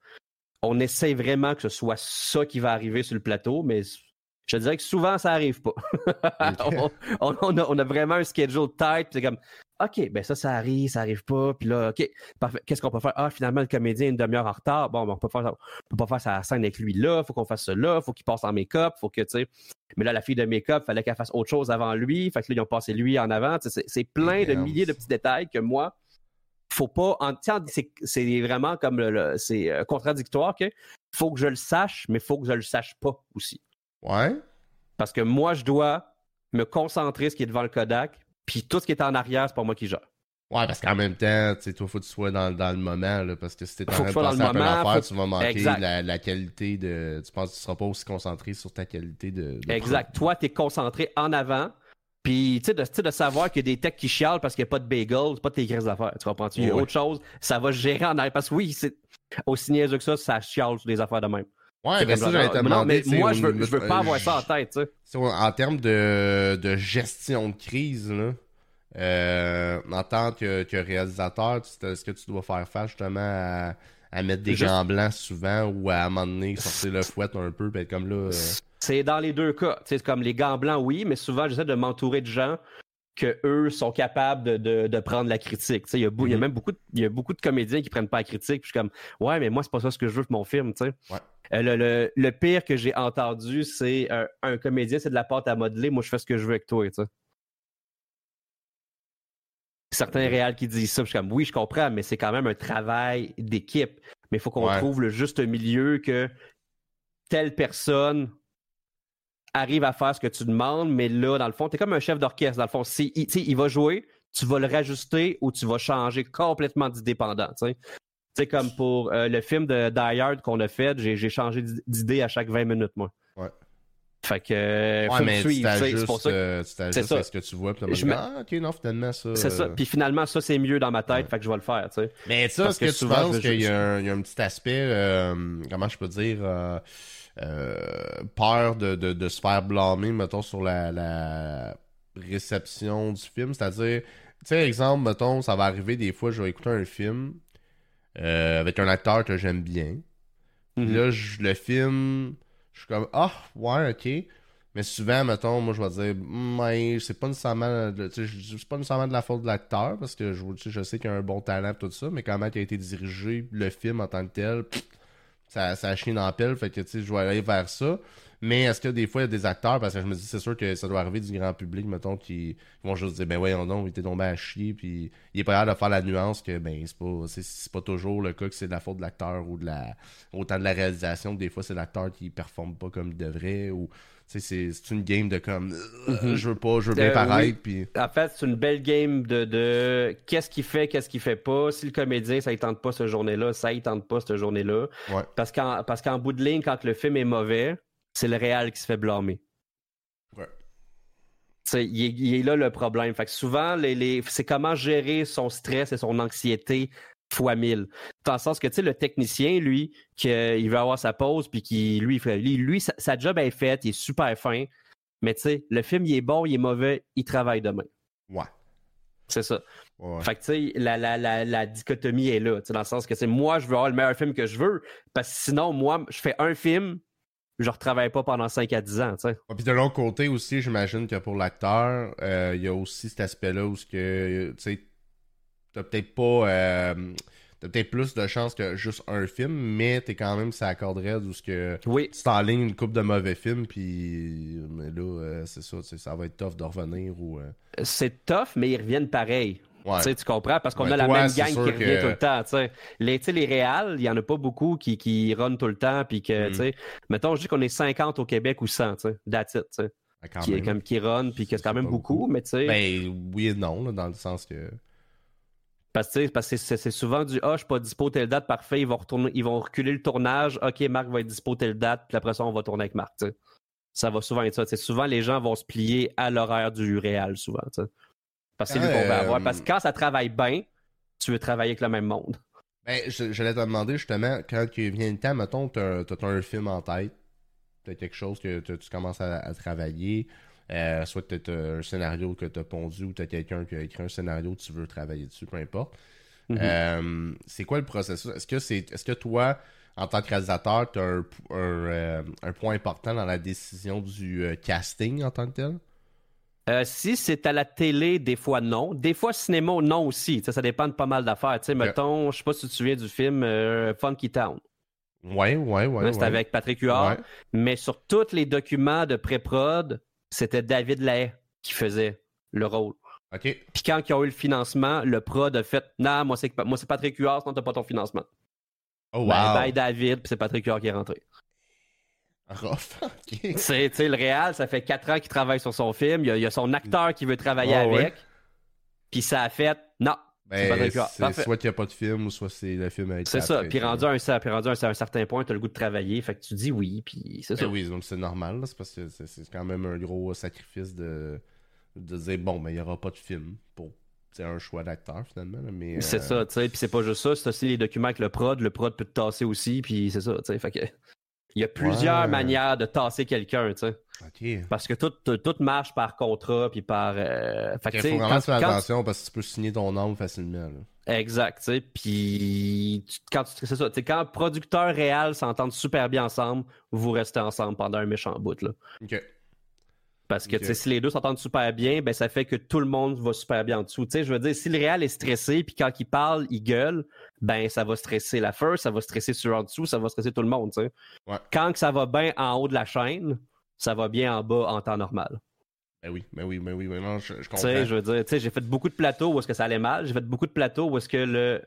on essaie vraiment que ce soit ça qui va arriver sur le plateau, mais je dirais que souvent, ça arrive pas. on, a, vraiment un schedule tight, c'est comme, OK, ben ça, ça arrive, ça arrive pas, puis là, OK, parfait, qu'est-ce qu'on peut faire? Ah, finalement, le comédien est une demi-heure en retard. Bon, ben, on peut, faire, peut pas faire sa scène avec lui là, faut qu'on fasse ça là, faut qu'il passe en make-up, faut que, tu sais. Mais là, la fille de make-up, fallait qu'elle fasse autre chose avant lui, fait que là, ils ont passé lui en avant. C'est plein de milliers de petits détails que moi, faut pas. C'est vraiment comme le, c'est euh, contradictoire, OK? Faut que je le sache, mais faut que je le sache pas aussi. Ouais. Parce que moi, je dois me concentrer sur ce qui est devant le Kodak, puis tout ce qui est en arrière, c'est pas moi qui gère. Ouais, parce qu'en même temps, tu sais, toi, faut que tu sois dans, dans le moment, là, parce que si t'es en train de passer un peu l'affaire, tu vas manquer la, la, qualité de. Tu penses que tu seras pas aussi concentré sur ta qualité de. exact. Toi, tu es concentré en avant, puis, tu sais, de, de, savoir qu'il y a des techs qui chialent parce qu'il n'y a pas de bagels, pas de tes grises d'affaires. Tu comprends-tu? Il y a autre chose, ça va gérer en arrière. Parce que oui, c'est aussi niaiseux que ça, ça chiale sur des affaires de même. Ouais, mais ça, j'allais te demander. mais moi, je veux, je veux pas avoir ça en tête, tu sais. En termes de, de gestion de crise, là, euh, en tant que, que réalisateur, est-ce que tu dois faire face justement à, à mettre des gants blancs souvent ou à, un moment donné sortir le fouet un peu, ben comme là. Euh, c'est dans les deux cas. C'est comme les gants blancs, oui, mais souvent j'essaie de m'entourer de gens que eux sont capables de, prendre la critique. Il y, y a mm-hmm. même beaucoup de, y a beaucoup de comédiens qui prennent pas la critique. Puis je suis comme Ouais, mais moi, c'est pas ça ce que je veux pour mon film. Euh, le, pire que j'ai entendu, c'est un, comédien, c'est de la pâte à modeler. Moi, je fais ce que je veux avec toi. Certains réals qui disent ça, je suis comme oui, je comprends, mais c'est quand même un travail d'équipe. Mais il faut qu'on trouve le juste milieu que telle personne arrive à faire ce que tu demandes, mais là, dans le fond, tu es comme un chef d'orchestre. Dans le fond, si, il va jouer, tu vas le rajuster ou tu vas changer complètement d'indépendant. Tu sais, comme pour euh, le film de Die Hard qu'on a fait, j'ai changé d'idée à chaque 20 minutes, moi. Ouais. Fait que. Ouais, faut mais tu t'ajustes euh, à ce que tu vois, puis me... ah, ok, non, finalement, ça. C'est ça. Euh, puis finalement, ça, c'est mieux dans ma tête, fait que je vais le faire, tu sais. Mais ça, est-ce que, que, tu penses qu'il y, a un petit aspect, comment je peux dire, euh, peur de, de, se faire blâmer, mettons, sur la, la réception du film. C'est-à-dire, tu sais, exemple, mettons, ça va arriver des fois, je vais écouter un film euh, avec un acteur que j'aime bien. Mhm. Là, je, le film, je suis comme, ah, ouais, ok. Mais souvent, mettons, moi, je vais dire, mais c'est pas nécessairement, c'est pas nécessairement de la faute de l'acteur, parce que je, je sais qu'il a un bon talent, tout ça, mais comment il a été dirigé, le film en tant que tel, ça, ça dans la pelle, fait que tu sais, je vais aller vers ça. Mais est-ce que des fois, il y a des acteurs, parce que je me dis, c'est sûr que ça doit arriver du grand public, mettons, qui vont juste dire, ben voyons donc, il était tombé à chier, puis il est pas capable de faire la nuance que, ben, c'est pas, c'est, pas toujours le cas que c'est de la faute de l'acteur ou de la, autant de la réalisation, que des fois, c'est l'acteur qui performe pas comme il devrait, ou c'est une game de comme euh, mhm. je veux pas, je veux bien euh, paraître. Puis... En fait, c'est une belle game de, de qu'est-ce qu'il fait, qu'est-ce qu'il fait pas. Si le comédien, ça ne tente pas cette journée-là, ça ne tente pas cette journée-là. Parce qu'en parce qu'en bout de ligne, quand le film est mauvais, c'est le réel qui se fait blâmer. Ouais. Il est, là le problème. Fait que souvent, les, les, c'est comment gérer son stress et son anxiété fois mille. Dans le sens que, tu sais, le technicien, lui, qu'il veut avoir sa pause, puis qui, lui, lui, lui sa, job est faite, il est super fin. Mais tu sais, le film, il est bon, il est mauvais, il travaille demain. Ouais. C'est ça. Fait que, tu sais, la, la, la, dichotomie est là. Dans le sens que c'est moi, je veux avoir le meilleur film que je veux. Parce que sinon, moi, je fais un film, je retravaille pas pendant 5 à 10 ans, tu sais. puis de l'autre côté aussi, j'imagine que pour l'acteur, euh, il y a aussi cet aspect-là où, tu sais, t'as peut-être pas. Euh, t'as peut-être plus de chances que juste un film, mais t'es quand même ça accorderait d'où ce que oui. tu t'enlignes une coupe de mauvais films, puis mais là, euh, c'est ça, ça va être tough de revenir ou. Euh. C'est tough, mais ils reviennent pareil. Ouais. Tu comprends? Parce qu'on a la même gang qui revient tout le temps. T'sais. Les, les réals, il n'y en a pas beaucoup qui, qui run tout le temps. Puis que, mm. sais mettons, je dis qu'on est 50 au Québec ou 100. That's it. sais ben, qui, comme, qui run, puis que c'est quand même beaucoup, mais tu sais. Ben oui et non, dans le sens que. Parce, que c'est souvent du Ah, je suis pas dispo telle date, parfait, ils vont, retourner, ils vont reculer le tournage, ok, Marc va être dispo telle date, puis après ça, on va tourner avec Marc. Ça va souvent être ça. souvent, les gens vont se plier à l'horaire du réel, souvent. Parce que c'est qu'on va avoir. Parce que quand ça travaille bien, tu veux travailler avec le même monde. Ben, j'allais te demander justement, quand il vient le temps, mettons, tu as, un film en tête, tu quelque chose que tu commences à travailler. Euh, soit que tu as un scénario que tu as pondu ou tu as quelqu'un qui a écrit un scénario que tu veux travailler dessus, peu importe. Mhm. Euh, c'est quoi le processus? Est-ce que c'est est-ce que toi, en tant que réalisateur, tu as un, euh, un, point important dans la décision du casting en tant que tel? si c'est à la télé, des fois non. Des fois cinéma, non aussi. ça dépend de pas mal d'affaires. Tu sais, mettons, je sais pas si tu te souviens du film Funky Town. Ouais, ouais, ouais. C'était avec Patrick Huard. Mais sur tous les documents de pré-prod, c'était David Lahaye qui faisait le rôle. OK. Puis quand ils ont eu le financement, le prod a fait Non, moi c'est, moi, c'est Patrick Huard, sinon t'as pas ton financement. Oh, wow. Bye bye David, puis c'est Patrick Huard qui est rentré. Rough. OK. C'est, le Réal, ça fait quatre ans qu'il travaille sur son film. Il y a, son acteur qui veut travailler oh, avec. Puis ça a fait Non, ben, c'est soit qu'il n'y a pas de film ou soit c'est le film avec C'est ça. Puis rendu, à un, certain point, tu as le goût de travailler. Fait que tu dis oui. Puis c'est ça. Ben oui, donc c'est normal. C'est parce que c'est quand même un gros sacrifice de, de dire bon, mais ben, il n'y aura pas de film pour c'est un choix d'acteur finalement. Mais, C'est ça, tu sais. Puis c'est pas juste ça. C'est aussi les documents avec le prod. Le prod peut te tasser aussi. Puis c'est ça, tu sais. Fait que Il y a plusieurs manières de tasser quelqu'un, tu sais. Parce que tout, tout, marche par contrat puis par. Euh... Fait Il faut vraiment faire attention parce que tu peux signer ton nom facilement. Exact, tu sais. Puis quand c'est ça, quand producteur réel s'entendent super bien ensemble, vous restez ensemble pendant un méchant bout là. OK. Parce que si les deux s'entendent super bien, ben ça fait que tout le monde va super bien en dessous. je veux dire, si le réel est stressé, puis quand il parle, il gueule, ben ça va stresser la first, ça va stresser sur en dessous, ça va stresser tout le monde. Quand ça va bien en haut de la chaîne, ça va bien en bas en temps normal. Ben oui, ben oui, ben oui, ben non, je, comprends. Tu sais, je veux dire, tu sais, j'ai fait beaucoup de plateaux où est-ce que ça allait mal, j'ai fait beaucoup de plateaux où est-ce que le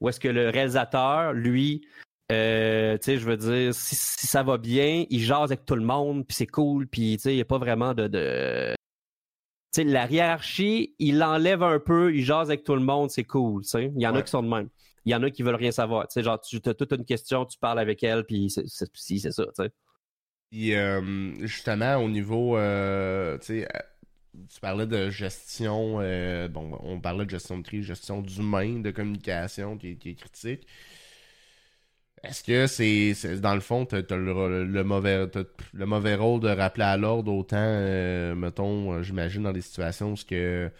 où est-ce que le réalisateur, lui, euh, tu sais, je veux dire, si, ça va bien, il jase avec tout le monde, puis c'est cool, puis tu sais, il n'y a pas vraiment de... de... Tu sais, la hiérarchie, il l'enlève un peu, il jase avec tout le monde, c'est cool, tu sais. Il y en a qui sont de même. Il y en a qui veulent rien savoir. Tu sais, genre, tu as toute une question, tu parles avec elle, puis c'est ça, tu sais. Puis, euh, justement, au niveau, euh, tu sais, tu parlais de gestion, bon, on parlait de gestion de crise, gestion d'humain, de communication qui, qui est critique. Est-ce que c'est dans le fond, tu as, le, mauvais le mauvais rôle de rappeler à l'ordre autant, euh, mettons, euh, j'imagine dans des situations où que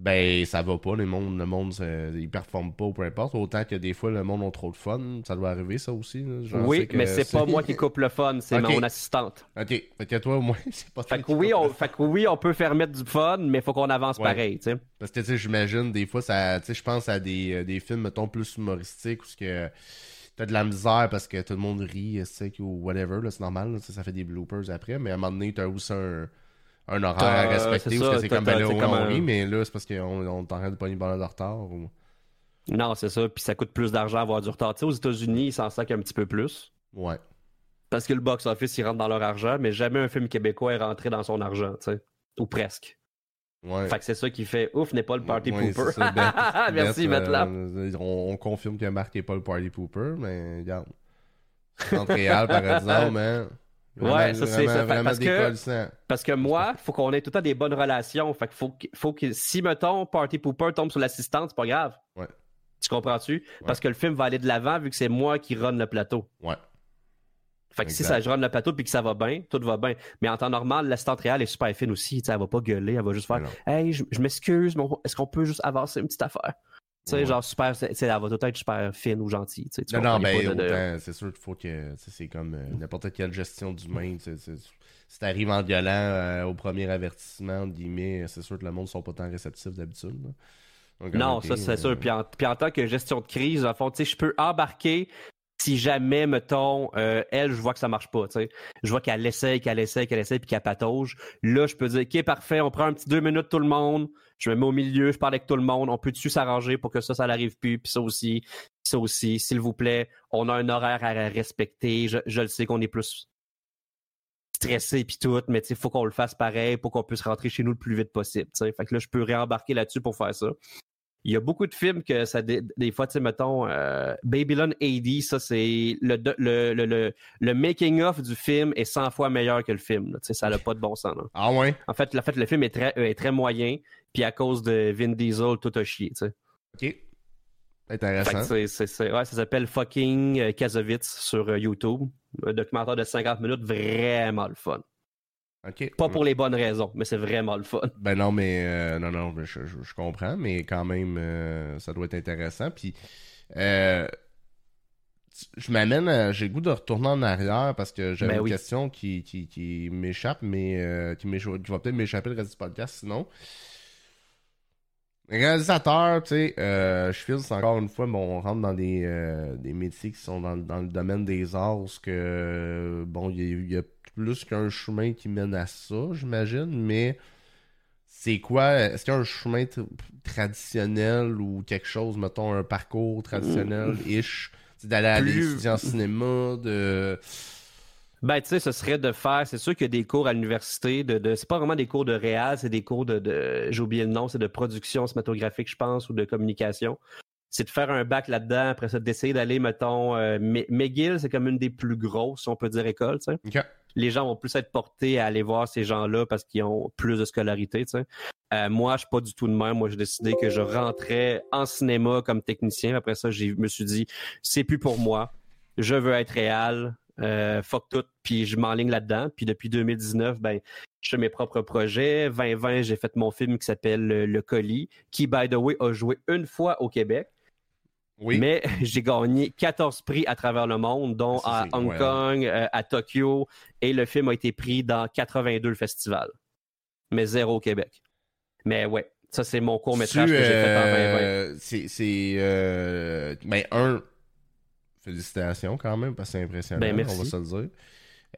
ben ça va pas, les mondes, le monde ils performent pas ou peu importe, autant que des fois le monde a trop de fun, ça doit arriver ça aussi. oui, mais c'est pas moi qui coupe le fun, c'est mon assistante. Ok, fait que toi au moins c'est pas fait que oui, on, fait que oui, on peut faire mettre du fun, mais faut qu'on avance pareil, tu sais. Parce que tu sais, j'imagine des fois ça, tu sais, je pense à des, euh, des films mettons plus humoristiques où ce que t'as de la misère parce que tout le monde rit, ou whatever, c'est normal, ça fait des bloopers après, mais à un moment donné, t'as aussi un, un horaire à respecter, parce que c'est comme, ben là, on rit, mais là, c'est parce qu'on on t'arrête de pas une bonne de retard. Non, c'est ça, puis ça coûte plus d'argent avoir du retard. Tu sais, aux États-Unis, ils s'en sacent un petit peu plus. Ouais. Parce que le box-office, ils rentrent dans leur argent, mais jamais un film québécois est rentré dans son argent, tu sais. Ou presque. Fait que c'est ça qui fait ouf, n'est pas le party pooper. Ben, Merci, Matt euh, on, confirme que Marc n'est pas le party pooper, mais regarde. Montréal, par exemple, hein. ouais, ça c'est ça. Parce que, parce que moi, faut qu'on ait tout le temps des bonnes relations. Fait que faut, faut que si, mettons, Party Pooper tombe sur l'assistante, c'est pas grave. Ouais. Tu comprends-tu? Parce que le film va aller de l'avant vu que c'est moi qui run le plateau. Ouais. Fait que si ça run le plateau puis que ça va bien, tout va bien. Mais en temps normal, l'assistante réelle est super fine aussi. Elle va pas gueuler, elle va juste faire Hey, je, m'excuse, mais est-ce qu'on peut juste avancer une petite affaire? Tu sais, genre super, elle va tout être super fine ou gentille. Tu non, non, ben, c'est sûr qu'il faut que. C'est comme euh, n'importe quelle gestion d'humain. Si t'arrives en violent euh, au premier avertissement, c'est sûr que le monde ne sont pas tant réceptifs d'habitude. Non, ça c'est sûr. Euh, puis en, puis en, tant que gestion de crise, en fond, je peux embarquer si jamais, mettons, euh, elle, je vois que ça marche pas, tu sais. Je vois qu'elle essaye, qu'elle essaye, qu'elle essaye, puis qu'elle patauge. Là, je peux dire, OK, parfait, on prend un petit deux minutes tout le monde, je me mets au milieu, je parle avec tout le monde, on peut dessus s'arranger pour que ça, ça n'arrive plus, puis ça aussi, ça aussi, s'il vous plaît, on a un horaire à respecter, je, je le sais qu'on est plus stressé puis tout, mais il faut qu'on le fasse pareil pour qu'on puisse rentrer chez nous le plus vite possible. sais. Fait que là, je peux réembarquer là-dessus pour faire ça. Il y a beaucoup de films que ça des, fois, tu sais, mettons, euh, Babylon AD, ça c'est le, le, le, le, making of du film est 100 fois meilleur que le film. sais, ça n'a pas de bon sens. Ah ouais? En fait, fait, le film est très, est très moyen, puis à cause de Vin Diesel, tout a chié. sais. Ok. Intéressant. ouais, ça s'appelle Fucking euh, Kazovitz sur euh, YouTube. Un documentaire de 50 minutes, vraiment le fun. Pas pour les bonnes raisons, mais c'est vraiment le fun. Ben non, mais euh, non, non, je, comprends, mais quand même, euh, ça doit être intéressant. Puis, euh, je m'amène, j'ai le goût de retourner en arrière parce que j'avais ben une question qui, qui, m'échappe, mais qui, qui va peut-être m'échapper le reste du podcast sinon. Réalisateur, tu sais, je file encore une fois, bon, on rentre dans des, des métiers qui sont dans, le domaine des arts, que, bon, il y a plus qu'un chemin qui mène à ça, j'imagine, mais c'est quoi Est-ce qu'il y a un chemin traditionnel ou quelque chose, mettons, un parcours traditionnel-ish D'aller à l'étudier en cinéma, de. Ben, tu sais, ce serait de faire, c'est sûr qu'il y a des cours à l'université, de, de c'est pas vraiment des cours de réal, c'est des cours de, de j'ai oublié le nom, c'est de production cinématographique, je pense, ou de communication c'est de faire un bac là-dedans, après ça, d'essayer d'aller, mettons, euh, McGill, c'est comme une des plus grosses, si on peut dire, écoles, tu sais. Les gens vont plus être portés à aller voir ces gens-là parce qu'ils ont plus de scolarité. Euh, moi, je suis pas du tout de même. Moi, j'ai décidé que je rentrais en cinéma comme technicien. Après ça, je me suis dit, c'est plus pour moi. Je veux être réel. euh, fuck tout, puis je m'enligne là-dedans. Puis depuis 2019, ben, je fais mes propres projets. 2020, j'ai fait mon film qui s'appelle Le Colis, qui, by the way, a joué une fois au Québec. Oui. Mais j'ai gagné 14 prix à travers le monde, dont à Hong Kong, euh, à Tokyo, et le film a été pris dans 82 festivals. Mais zéro au Québec. Mais ouais, ça c'est mon court métrage que j'ai fait en 2020. C'est. Euh, ben, un, félicitations quand même, parce que c'est impressionnant, ben, on va se le dire.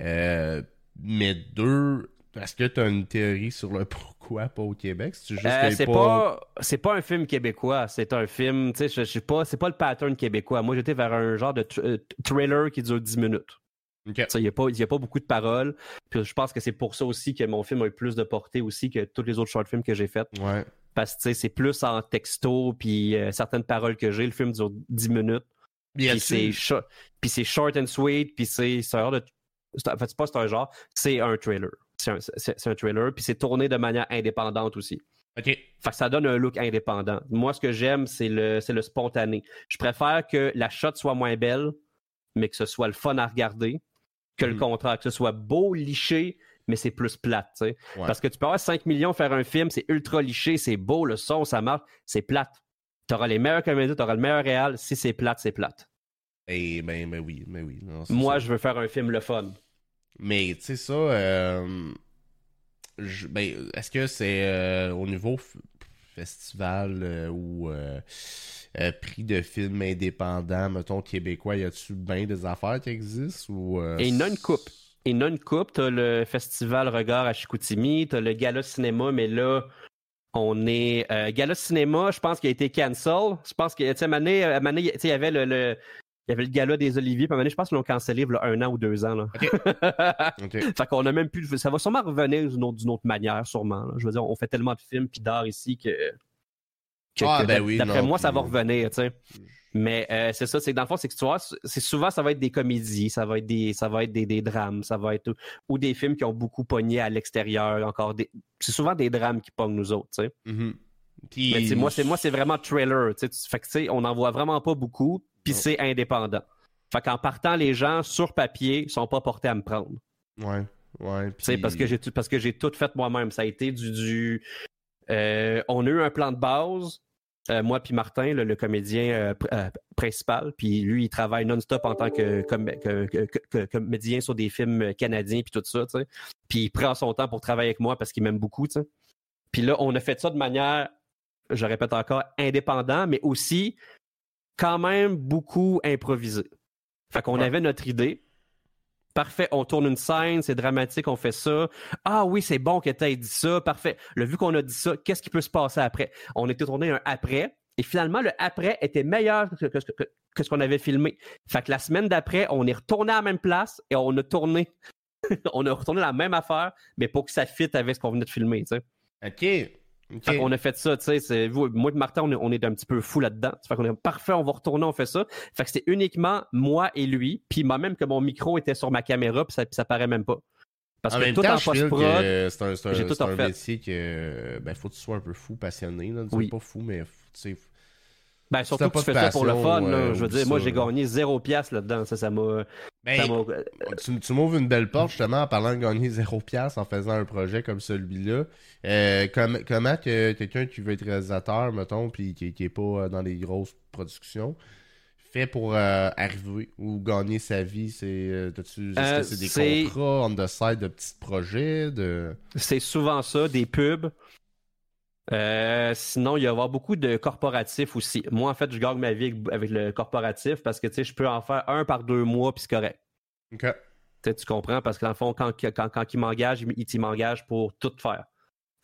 Euh, mais deux, est-ce que tu as une théorie sur le pourquoi pas au Québec? Euh, c'est pas... c'est pas un film québécois, c'est un film, tu sais, je sais pas, c'est pas le pattern québécois. Moi, j'étais vers un genre de euh, trailer qui dure 10 minutes. Il n'y a, pas, a pas beaucoup de paroles. Puis je pense que c'est pour ça aussi que mon film a eu plus de portée aussi que tous les autres short films que j'ai faits. Ouais. Parce que c'est plus en texto, puis certaines paroles que j'ai. Le film dure 10 minutes. Bien puis c'est c'est short and sweet, puis c'est un genre de en fait c'est pas un genre, c'est un trailer. C'est un, un, trailer, puis c'est tourné de manière indépendante aussi. OK. Fait que ça donne un look indépendant. Moi, ce que j'aime, c'est le, le spontané. Je préfère que la shot soit moins belle, mais que ce soit le fun à regarder, que le mm. contraire, que ce soit beau, liché, mais c'est plus plate. Ouais. Parce que tu peux avoir 5 millions faire un film, c'est ultra liché, c'est beau, le son, ça marche, c'est plate. Tu auras les meilleurs comédiens, tu auras le meilleur réal. Si c'est plate, c'est plate. Eh, ben, ben oui, mais ben oui. Moi, je veux faire un film le fun. Mais tu sais ça, euh, ben, est-ce que c'est euh, au niveau festival euh, ou prix de film indépendant, mettons québécois, y a-tu bien des affaires qui existent ou Et il y en a une coupe. Et non une coupe, t'as le festival Regard à Chicoutimi, t'as le Gala Cinéma, mais là, on est Gala Cinéma, je pense qu'il a été cancel. Je pense que, tu sais, il y avait le, il y avait le gala des Oliviers, puis à je pense qu'ils l'ont cancellé il y a un an ou deux ans. Là. fait qu'on a même plus. Ça va sûrement revenir d'une autre, autre, manière, sûrement. Je veux dire, on fait tellement de films puis d'art ici que. ah, ben oui, D'après moi, ça va revenir, tu sais. Mais euh, c'est ça, c'est que dans le fond, c'est que tu vois, c'est souvent ça va être des comédies, ça va être des, ça va être des, des drames, ça va être ou des films qui ont beaucoup pogné à l'extérieur, encore des, c'est souvent des drames qui pognent nous autres, tu sais. Mm-hmm. Mais moi, c'est moi, c'est vraiment trailer, tu sais. Fait que tu sais, on en voit vraiment pas beaucoup, puis c'est indépendant. Fait qu'en partant, les gens sur papier sont pas portés à me prendre. Ouais, ouais. Puis... parce que j'ai parce que j'ai tout fait moi-même. Ça a été du, du euh, on a eu un plan de base euh, moi puis Martin, le, comédien euh, principal, puis lui, il travaille non-stop en tant que, comédien sur des films canadiens puis tout ça. Puis il prend son temps pour travailler avec moi parce qu'il m'aime beaucoup. Puis là, on a fait ça de manière, je répète encore, indépendant, mais aussi quand même beaucoup improvisé. Fait qu'on avait notre idée, Parfait, on tourne une scène, c'est dramatique, on fait ça. Ah oui, c'est bon que tu aies dit ça. Parfait. Le vu qu'on a dit ça, qu'est-ce qui peut se passer après? On était tourné un après. Et finalement, le après était meilleur que, ce qu'on avait filmé. Fait que la semaine d'après, on est retourné à la même place et on a tourné. on a retourné la même affaire, mais pour que ça fitte avec ce qu'on venait de filmer, tu sais. OK. On a fait ça, tu sais. Moi et Martin, on est, un petit peu fou là-dedans. Fait qu'on est parfait, on va retourner, on fait ça. Fait que c'était uniquement moi et lui. Puis moi-même que mon micro était sur ma caméra, puis ça, ça paraît même pas. Parce que tout en post-prod, c'est un, un, un métier que ben, faut que tu sois un peu fou, passionné. Là. Oui. Pas fou, mais tu sais, ben, surtout que tu fais ça pour le fun. je veux dire, moi, j'ai gagné zéro piastre là-dedans. Ça, ça m'a. Ben, tu, tu m'ouvres une belle porte, justement, en parlant de gagner zéro piastre en faisant un projet comme celui-là. Euh, comment que quelqu'un qui veut être réalisateur, mettons, puis qui, qui est pas euh, dans les grosses productions, fait pour euh, arriver ou gagner sa vie? C'est, que c'est des contrats on the side de petits projets? De... C'est souvent ça, des pubs. Euh, sinon, il y avoir beaucoup de corporatifs aussi. Moi, en fait, je gagne ma vie avec, le corporatif parce que tu sais, je peux en faire un par deux mois puis c'est correct. OK. tu comprends? Parce que dans le fond, quand, quand, quand il m'engage, il, il m'engage pour tout faire.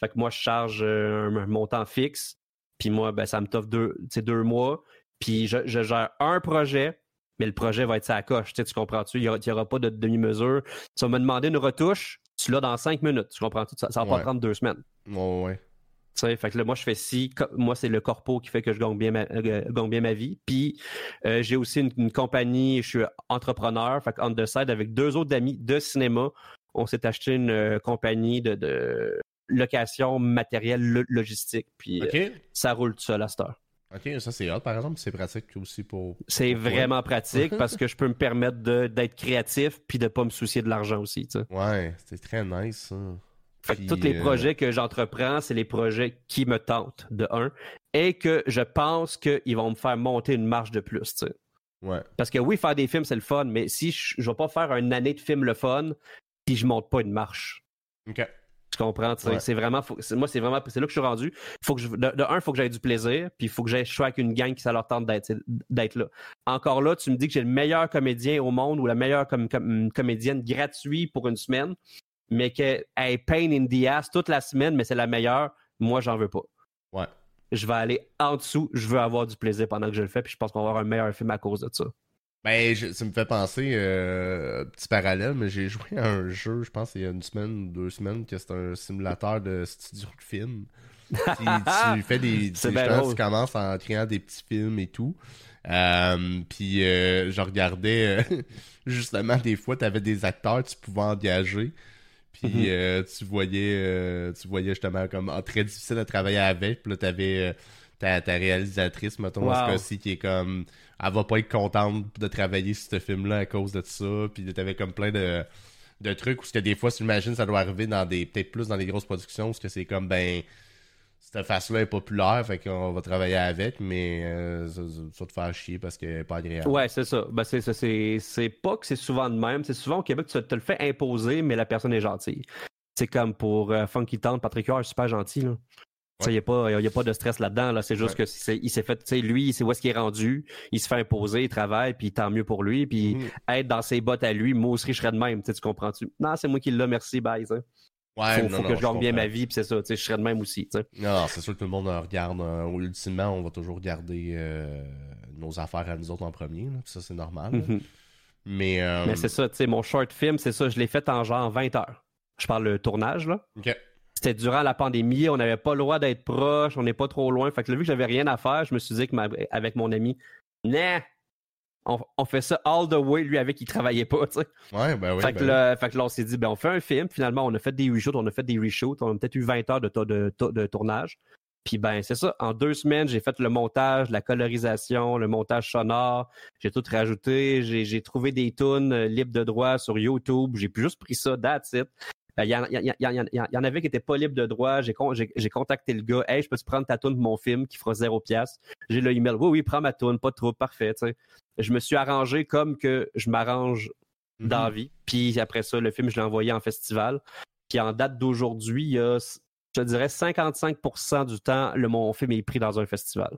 Fait que moi, je charge euh, un, montant fixe. Puis moi, ben, ça me t'offre deux, deux mois. Puis je, gère un projet, mais le projet va être sa coche. Tu comprends-tu? Il n'y aura, pas de demi-mesure. Tu vas me demander une retouche, tu l'as dans cinq minutes. Tu comprends-tu? Ça, ça va pas prendre deux semaines. Ouais, ouais fait que là, moi, je fais si. Moi, c'est le corpo qui fait que je gagne bien ma, euh, bien ma vie. Puis, euh, j'ai aussi une, compagnie, je suis entrepreneur, fait on the side avec deux autres amis de cinéma. On s'est acheté une euh, compagnie de, location matériel logistique. Puis, ça roule tout seul à cette heure. Ok, ça c'est hot par exemple, c'est pratique aussi pour. C'est vraiment pratique parce que je peux me permettre d'être créatif puis de pas me soucier de l'argent aussi. Ouais, c'est très nice ça. Fait que tous les euh, projets que j'entreprends, c'est les projets qui me tentent, de un, et que je pense qu'ils vont me faire monter une marche de plus. Tu sais. Ouais. Parce que oui, faire des films, c'est le fun, mais si je, je vais pas faire une année de film le fun, si je monte pas une marche. OK. Tu comprends? C'est vraiment. moi, c'est vraiment. C'est là que je suis rendu. Faut que je, de, un, il faut que j'aie du plaisir, puis il faut que j'aie sois avec une gang qui ça leur tente d'être là. Encore là, tu me dis que j'ai le meilleur comédien au monde ou la meilleure comédienne gratuite pour une semaine, mais qu'elle est pain in the ass toute la semaine, mais c'est la meilleure. Moi, j'en veux pas. Ouais. Je vais aller en dessous. Je veux avoir du plaisir pendant que je le fais, puis je pense qu'on va avoir un meilleur film à cause de ça. Ben, ça me fait penser, euh, petit parallèle, mais j'ai joué à un jeu, je pense, il y a une semaine ou deux semaines, que c'est un simulateur de studio de film. tu, fais des. Tu, tu commences en créant des petits films et tout. Euh, puis euh, je regardais, euh, justement, des fois, tu avais des acteurs tu pouvais engager. Puis mm-hmm. tu voyais tu voyais justement comme ah, très difficile à travailler avec. Puis là, tu avais ta, ta réalisatrice, mettons, wow. ce cas-ci, qui est comme elle va pas être contente de travailler sur ce film-là à cause de ça. Puis t'avais comme plein de, de trucs où que des fois, j'imagine, ça doit arriver dans des. peut-être plus dans les grosses productions, parce que c'est comme ben. Cette face-là est populaire, fait qu'on va travailler avec, mais euh, ça, te fait chier parce qu'elle est pas agréable. Ouais, c'est ça. Ben, c'est, c'est, c'est pas que c'est souvent de même. C'est souvent au Québec, tu te le fais imposer, mais la personne est gentille. C'est comme pour euh, Funky Town, Patrick Huard, super gentil. Là. Il n'y a, pas, a pas de stress là-dedans. Là. C'est juste que il s'est fait, lui, c'est où est-ce qu'il est rendu, il se fait imposer, il travaille, puis tant mieux pour lui. Puis mm-hmm. être dans ses bottes à lui, moi aussi, je serais de même. Tu comprends-tu? Non, c'est moi qui l'ai, merci, bye. Ouais, faut, que je gagne bien ma vie, puis c'est ça, je serais de même aussi. Non, c'est sûr que tout le monde regarde. Euh, ultimement, on va toujours regarder euh, nos affaires à nous autres en premier. Là, ça, c'est normal. Mm-hmm. Mais, euh, Mais c'est ça, tu sais, mon short film, c'est ça, je l'ai fait en genre 20 heures. Je parle le tournage, là. OK. C'était durant la pandémie, on n'avait pas le droit d'être proche, on n'est pas trop loin. Fait que vu que j'avais rien à faire, je me suis dit que avec mon ami, nah, on, fait ça all the way, lui avec il travaillait pas, tu sais. Ouais, ben oui. Fait, que, ben là, fait que là, on s'est dit, ben on fait un film. Finalement, on a fait des reshoots, on a fait des reshoots, on a peut-être eu 20 heures de, de, de tournage. Puis ben c'est ça, en deux semaines, j'ai fait le montage, la colorisation, le montage sonore, j'ai tout rajouté, j'ai trouvé des tunes euh, libres de droit sur YouTube, j'ai juste pris ça, that's it. Il y, en, avait qui n'étaient pas libres de droit. J'ai contacté le gars. Hey, je peux-tu prendre ta toune de mon film qui fera zéro pièce? J'ai le email. Oui, oui, prends ma toune, pas trop, parfait. Je me suis arrangé comme que je m'arrange dans la vie. Puis après ça, le film, je l'ai envoyé en festival. Puis en date d'aujourd'hui, il y a, je dirais, 55% du temps, le, mon film est pris dans un festival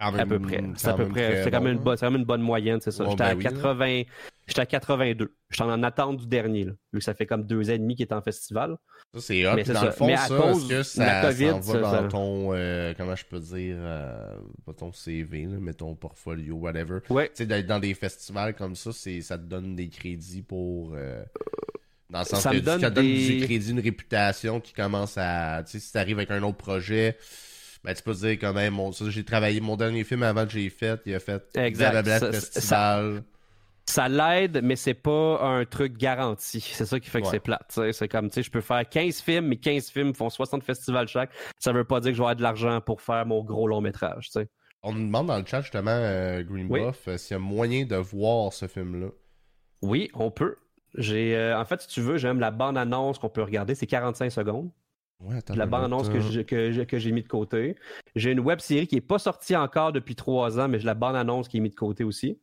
à peu près. C'est à peu près. C'est quand, même une bonne, moyenne, c'est ça. j'étais à 80. Ben j'étais à 82. J'étais en attente du dernier, là, vu que ça fait comme deux ans et demi qu'il est en festival. Ça, c'est hot. Mais dans le fond, mais à ça, cause que ça, COVID, ça va dans ton, euh, comment je peux dire, euh, pas ton CV, là, mais ton portfolio, whatever. Ouais. Tu sais, d'être dans des festivals comme ça, ça te donne des crédits pour... Euh, dans le sens ça que donne ça donne des crédits, une réputation qui commence à... Tu sais, si t'arrives avec un autre projet ben, tu peux te dire quand même, j'ai travaillé, mon dernier film avant que j'ai fait, il a fait exact. Festival. Ça, l'aide, mais c'est pas un truc garanti. C'est ça qui fait que c'est plate. C'est comme, tu sais, je peux faire 15 films, mais 15 films font 60 festivals chaque. Ça veut pas dire que je vais avoir de l'argent pour faire mon gros long métrage, tu sais. On nous demande dans le chat, justement, euh, Green Buff, euh, s'il y a moyen de voir ce film-là. Oui, on peut. J'ai, euh, en fait, si tu veux, j'aime la bande-annonce qu'on peut regarder. C'est 45 secondes la bande-annonce que j'ai que mis de côté. J'ai une web série qui n'est pas sortie encore depuis trois ans, mais j'ai la bande-annonce qui est mise de côté aussi.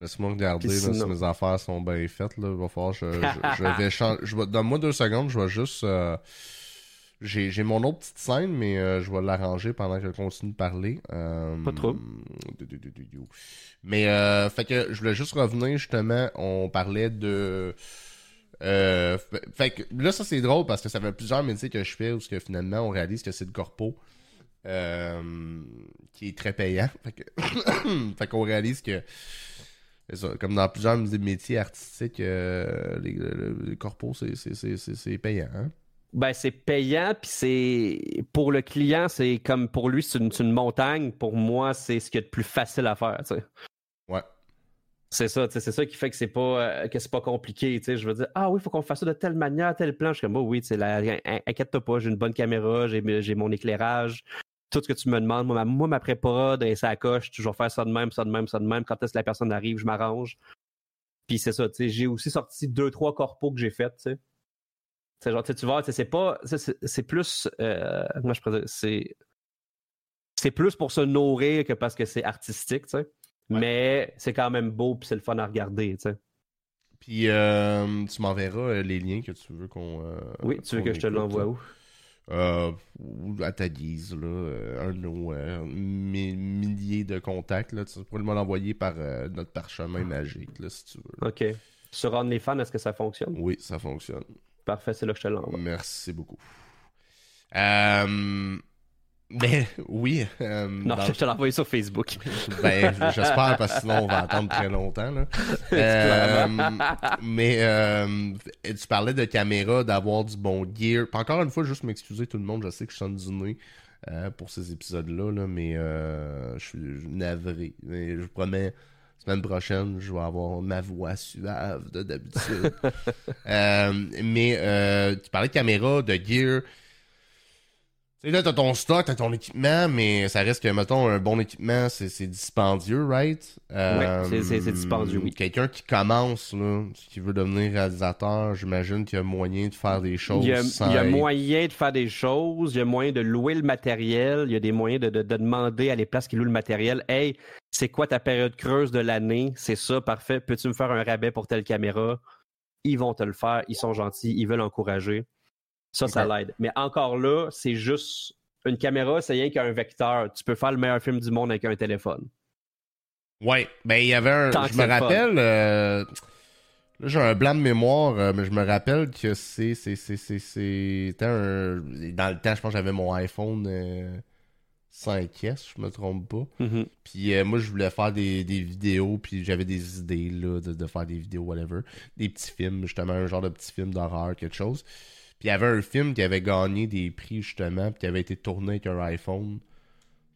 Laisse-moi regarder si mes affaires sont bien faites. Là. Il va falloir je, vais changer. Donne-moi deux secondes, je vais juste. Euh, j'ai mon autre petite scène, mais euh, je vais l'arranger pendant que je continue de parler. Euh, pas trop. Mais fait que je voulais juste revenir justement. On parlait de euh, fait que là, ça c'est drôle parce que ça fait plusieurs métiers que je fais où que, finalement on réalise que c'est le corpo euh, qui est très payant. Fait qu'on réalise que, comme dans plusieurs métiers artistiques, euh, les, corpos c'est payant. Hein? Ben, c'est payant, puis c'est pour le client, c'est comme pour lui, c'est une, montagne. Pour moi, c'est ce qui est le plus facile à faire. C'est ça, c'est ça qui fait que c'est pas euh, que c'est pas compliqué. Je veux dire, ah oui, il faut qu'on fasse ça de telle manière, tel plan. Je suis comme, oh, oui, inquiète-toi pas, j'ai une bonne caméra, j'ai mon éclairage, tout ce que tu me demandes. Moi, ma, moi, ma pré-prod et ça coche, toujours faire ça de même, ça de même, ça de même. Quand est-ce que la personne arrive, je m'arrange. Puis c'est ça, tu sais, j'ai aussi sorti deux, trois corpos que j'ai fait, tu sais. C'est genre, tu vois, c'est pas. C'est plus. Euh, moi, je c'est. C'est plus pour se nourrir que parce que c'est artistique, tu sais. Mais c'est quand même beau puis c'est le fun à regarder, tu sais. Puis euh, tu m'enverras euh, les liens que tu veux qu'on. oui, tu veux que je te l'envoie où? Euh, à ta guise, là, un de nos milliers de contacts. Là, tu pourrais l'envoyer par notre parchemin magique, là, si tu veux. OK. Sur OnlyFans, est-ce que ça fonctionne? Oui, ça fonctionne. Parfait, c'est là que je te l'envoie. Merci beaucoup. Euh... Ben oui. Euh, non, je te l'envoie sur Facebook. ben, j'espère parce que sinon on va attendre très longtemps. Là. Euh, mais euh, tu parlais de caméra, d'avoir du bon gear. encore une fois, juste m'excuser tout le monde, je sais que je sonne du nez pour ces épisodes-là, là, mais je suis navré. Mais je vous promets, semaine prochaine, je vais avoir ma voix suave de d'habitude. Mais euh, tu parlais de caméra, de gear. Tu sais, là, t'as ton stock, t'as ton équipement, mais ça reste que, mettons, un bon équipement, c'est dispendieux, right? Euh, oui, c'est dispendieux, oui. Quelqu'un qui commence, là, qui veut devenir réalisateur, j'imagine qu'il y a moyen de faire des choses. Il y, a, il y a, moyen de faire des choses, il y a moyen de louer le matériel, il y a des moyens de, de, de demander à les places qui louent le matériel, hey, c'est quoi ta période creuse de l'année? C'est ça, parfait. Peux-tu me faire un rabais pour telle caméra? Ils vont te le faire, ils sont gentils, ils veulent encourager. Ça, ça l'aide. Mais encore là, c'est juste une caméra, c'est rien qu'un vecteur. Tu peux faire le meilleur film du monde avec un téléphone. Ouais, ben il y avait un. je me rappelle. Euh, là, j'ai un blanc de mémoire, euh, mais je me rappelle que c'est. C'était un. Dans le temps, je pense que j'avais mon iPhone. Euh, 5S, je me trompe pas. Mm-hmm. Puis euh, moi, je voulais faire des, vidéos, puis j'avais des idées là, de, faire des vidéos, whatever. Des petits films, justement, un genre de petit film d'horreur, quelque chose. Puis il y avait un film qui avait gagné des prix, justement, puis qui avait été tourné avec un iPhone.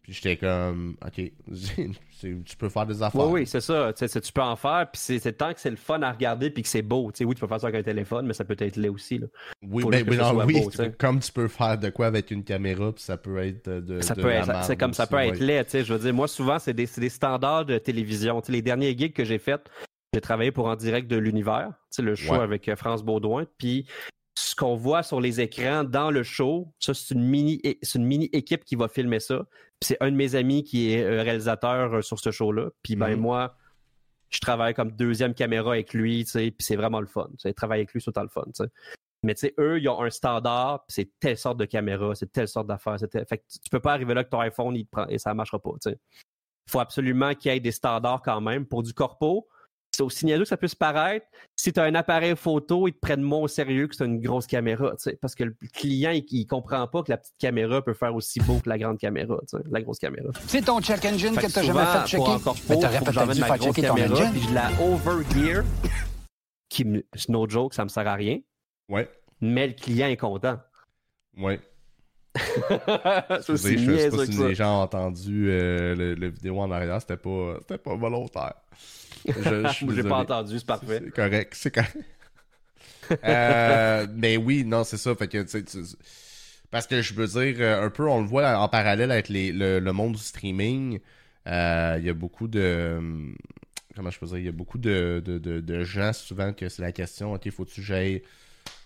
Puis j'étais comme, OK, tu peux faire des affaires. Oui, oui, c'est ça. tu peux en faire. Puis c'est tant que c'est le fun à regarder puis que c'est beau. oui, tu peux faire ça avec un téléphone, mais ça peut être laid aussi. Là. Oui, mais, oui, comme tu peux faire de quoi avec une caméra, puis ça peut être de. Ça peut être, c'est comme ça peut être laid. Je veux dire, moi, souvent, c'est des, des, standards de télévision. les derniers gigs que j'ai faits, j'ai travaillé pour En direct de l'univers, le show avec euh, France Baudouin. Puis ce qu'on voit sur les écrans dans le show, ça, c'est une mini, c'est une mini équipe qui va filmer ça. c'est un de mes amis qui est euh, réalisateur euh, sur ce show-là. Puis ben, mhm. moi, je travaille comme deuxième caméra avec lui, tu sais, puis c'est vraiment le fun. Tu travailler avec lui, c'est tout le fun, tu sais. Mais tu sais, eux, ils ont un standard, c'est telle sorte de caméra, c'est telle sorte d'affaires. Fait que tu peux pas arriver là avec ton iPhone, il te prend, et ça marchera pas, tu sais. Il faut absolument qu'il y ait des standards quand même. Pour du corpo, aussi niaiseux que ça puisse paraître. Si tu as un appareil photo, ils te prennent moins au sérieux que c'est une grosse caméra, parce que le client, il, comprend pas que la petite caméra peut faire aussi beau que la grande caméra, la grosse caméra. C'est ton check engine que, tu n'as jamais fait checker? Pour mais t'aurais peut-être dû faire checker ton caméra, Puis je la overgear, qui, no joke, ça me sert à rien. Ouais. Mais le client est content. Ouais. Ça, je sais pas si les gens ont entendu euh, le, vidéo en arrière, c'était pas, pas volontaire. Je n'ai pas entendu, c'est parfait. C'est correct, c'est correct. euh, mais oui, non, c'est ça. Fait que, parce que je veux dire, euh, un peu, on le voit en parallèle avec les, le, monde du streaming. Euh, il y a beaucoup de. Comment je peux dire Il y a beaucoup de, de, de, gens souvent que c'est la question ok, faut-tu que j'aille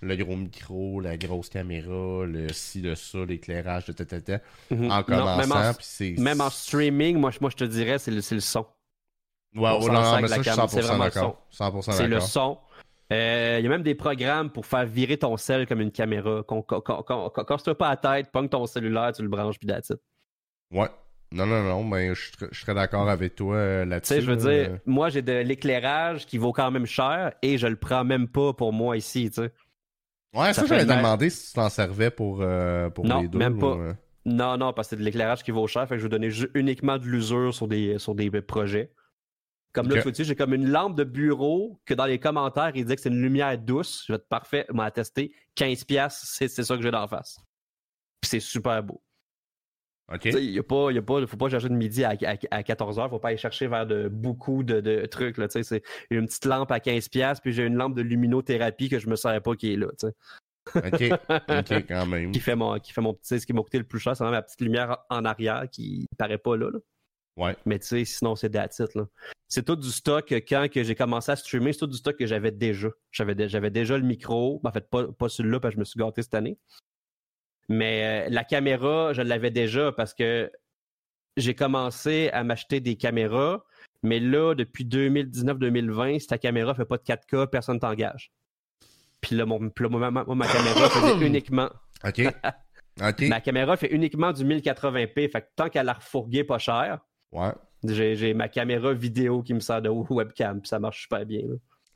le gros micro, la grosse caméra, le ci, le ça, l'éclairage, de tata, mm en commençant. même, en, streaming, moi, moi je te dirais, c'est le, le son. Ouais, non, non, mais ça, je suis 100% d'accord. 100% C'est le son. Euh, il y a même des programmes pour faire virer ton sel comme une caméra. Casse-toi pas la tête, pogne ton cellulaire, tu le branches, puis that's it. Ouais. Non, non, non, mais je, je serais d'accord avec toi euh, là-dessus. Tu sais, je veux dire, moi, j'ai de l'éclairage qui vaut quand même cher et je le prends même pas pour moi ici, tu sais. Ouais, ça, j'allais te demander si tu t'en servais pour, euh, pour non, les deux. même pas. Non, non, parce que c'est de l'éclairage qui vaut cher, fait que je vais donner uniquement de l'usure sur des, sur des projets. Comme là, tu vois, j'ai comme une lampe de bureau que dans les commentaires, il dit que c'est une lumière douce. Je vais être parfait, m'a tester. 15$, c'est, c'est ça que j'ai d'en face. Puis c'est super beau. OK. Il ne pas, y a pas, faut pas chercher de midi à, à, 14h. faut pas aller chercher vers de, beaucoup de, de trucs. Là, c'est une petite lampe à 15$, puis j'ai une lampe de luminothérapie que je me savais pas qui est là. ok, ok, quand même. qui fait mon, qui fait mon petit, ce qui m'a coûté le plus cher, c'est ma petite lumière en arrière qui paraît pas là. Ouais. Mais tu sais, sinon, c'est that's là. C'est tout du stock quand que j'ai commencé à streamer, c'est tout du stock que j'avais déjà. J'avais, j'avais déjà le micro. En fait, pas, pas celui-là parce que je me suis gâté cette année. Mais euh, la caméra, je l'avais déjà parce que j'ai commencé à m'acheter des caméras. Mais là, depuis 2019-2020, si ta caméra fait pas de 4K, personne t'engage. Puis là, mon, ma, caméra faisait uniquement. OK. OK. Ma caméra fait uniquement du 1080p. Fait que tant qu'elle a refourgué pas cher, ouais. j'ai ma caméra vidéo qui me sert de webcam. Puis ça marche super bien.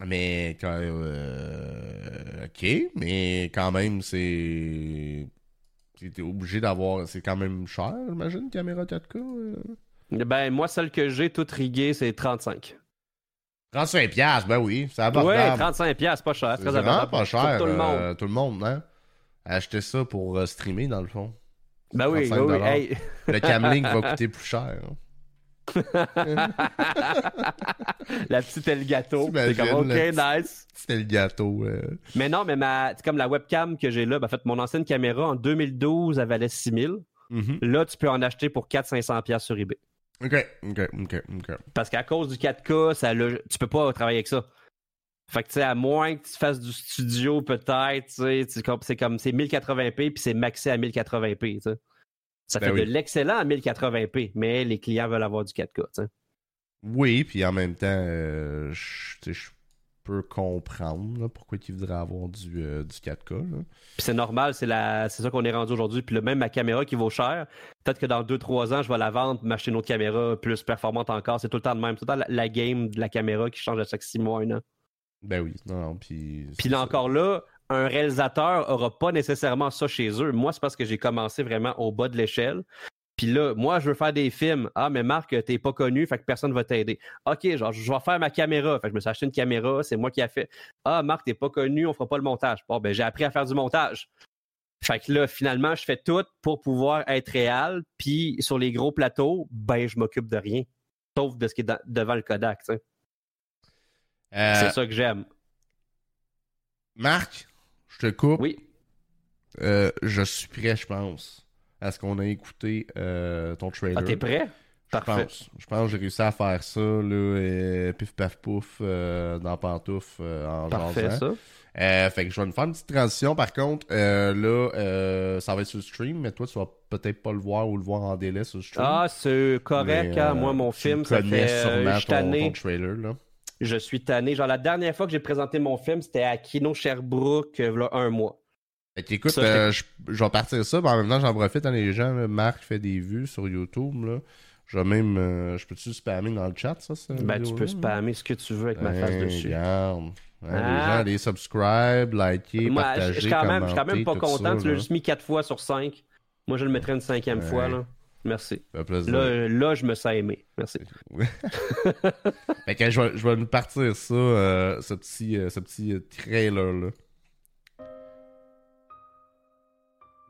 Mais quand, euh, OK, mais quand même, c'est T'es obligé d'avoir. C'est quand même cher, j'imagine, une caméra 4K. Euh? Ben, moi, celle que j'ai toute riguée, c'est 35. 35$, ben oui, c'est abordable. Ouais, 35$, pas cher. C'est vraiment pas cher. tout le monde. Euh, tout le monde, hein? Acheter ça pour euh, streamer, dans le fond. Ben oui, ben oui. Le Camlink va coûter plus cher. Hein. La petite Elgato. C'est comme, OK, nice. Petite Elgato. Mais non, mais ma, comme la webcam que j'ai là, ben, en fait, mon ancienne caméra en 2012, elle valait 6000. Mm-hmm. Là, tu peux en acheter pour 400-500$ sur eBay. OK, OK, OK, OK. Parce qu'à cause du 4K, ça, tu peux pas travailler avec ça. Fait que, tu sais, à moins que tu fasses du studio, peut-être, tu sais, c'est comme, c'est 1080p, puis c'est maxé à 1080p, tu sais. Ça ben fait de l'excellent à 1080p, mais les clients veulent avoir du 4K. Oui, puis en même temps, euh, je, peux comprendre pourquoi ils voudraient avoir du, euh, du 4K. c'est normal, c'est ça qu'on est rendu aujourd'hui. Puis même ma caméra qui vaut cher, peut-être que dans 2-3 ans, je vais la vendre, m'acheter une autre caméra plus performante encore. C'est tout le temps le même. C'est tout le temps la, game de la caméra qui change à chaque 6 mois, un an. Ben oui, non, non. Puis, puis là encore là, un réalisateur aura pas nécessairement ça chez eux. Moi, c'est parce que j'ai commencé vraiment au bas de l'échelle. Puis là, moi, je veux faire des films. Ah, mais Marc, t'es pas connu, fait que personne va t'aider. OK, genre, je vais faire ma caméra. Fait que je me suis acheté une caméra, c'est moi qui a fait. Ah, Marc, t'es pas connu, on fera pas le montage. Bon, ben, j'ai appris à faire du montage. Fait que là, finalement, je fais tout pour pouvoir être réel. Puis sur les gros plateaux, ben, je m'occupe de rien. Sauf de ce qui est devant le Kodak. Euh, c'est ça que j'aime. Marc, je te coupe. Oui. Euh, je suis prêt, je pense, à ce qu'on a écouté euh, ton trailer. Ah, t'es prêt? Parfait. Je pense, que j'ai réussi à faire ça, là, pif paf pouf, euh, dans Pantouf, en Parfait, ça. fait que je vais me faire une petite transition. Par contre, là, ça va être sur le stream, mais toi, tu vas peut-être pas le voir ou le voir en délai sur le stream. Ah, c'est correct. hein? Moi, mon film, ça fait... sûrement ton, ton, trailer, là. Je suis tanné. Genre, la dernière fois que j'ai présenté mon film, c'était à Kino Sherbrooke, euh, là, un mois. écoute, euh, je, vais partir ça, mais en même temps, j'en profite. Hein, les gens, Marc fait des vues sur YouTube. Là. Je vais même. Euh, je peux-tu spammer dans le chat, ça? ben, tu peux spammer ce que tu veux avec ma face dessus. Regarde. Hein, les ah. gens, les subscribe, liker, partager, Je suis quand, même, quand même pas content. tu l'as juste mis 4 fois sur 5. Moi, je le mettrais une cinquième fois. Là. Merci. Là, là, je me sens aimé. Merci. fait que je vais, je vais nous partir ça, euh, ce petit, euh, ce petit euh, trailer-là.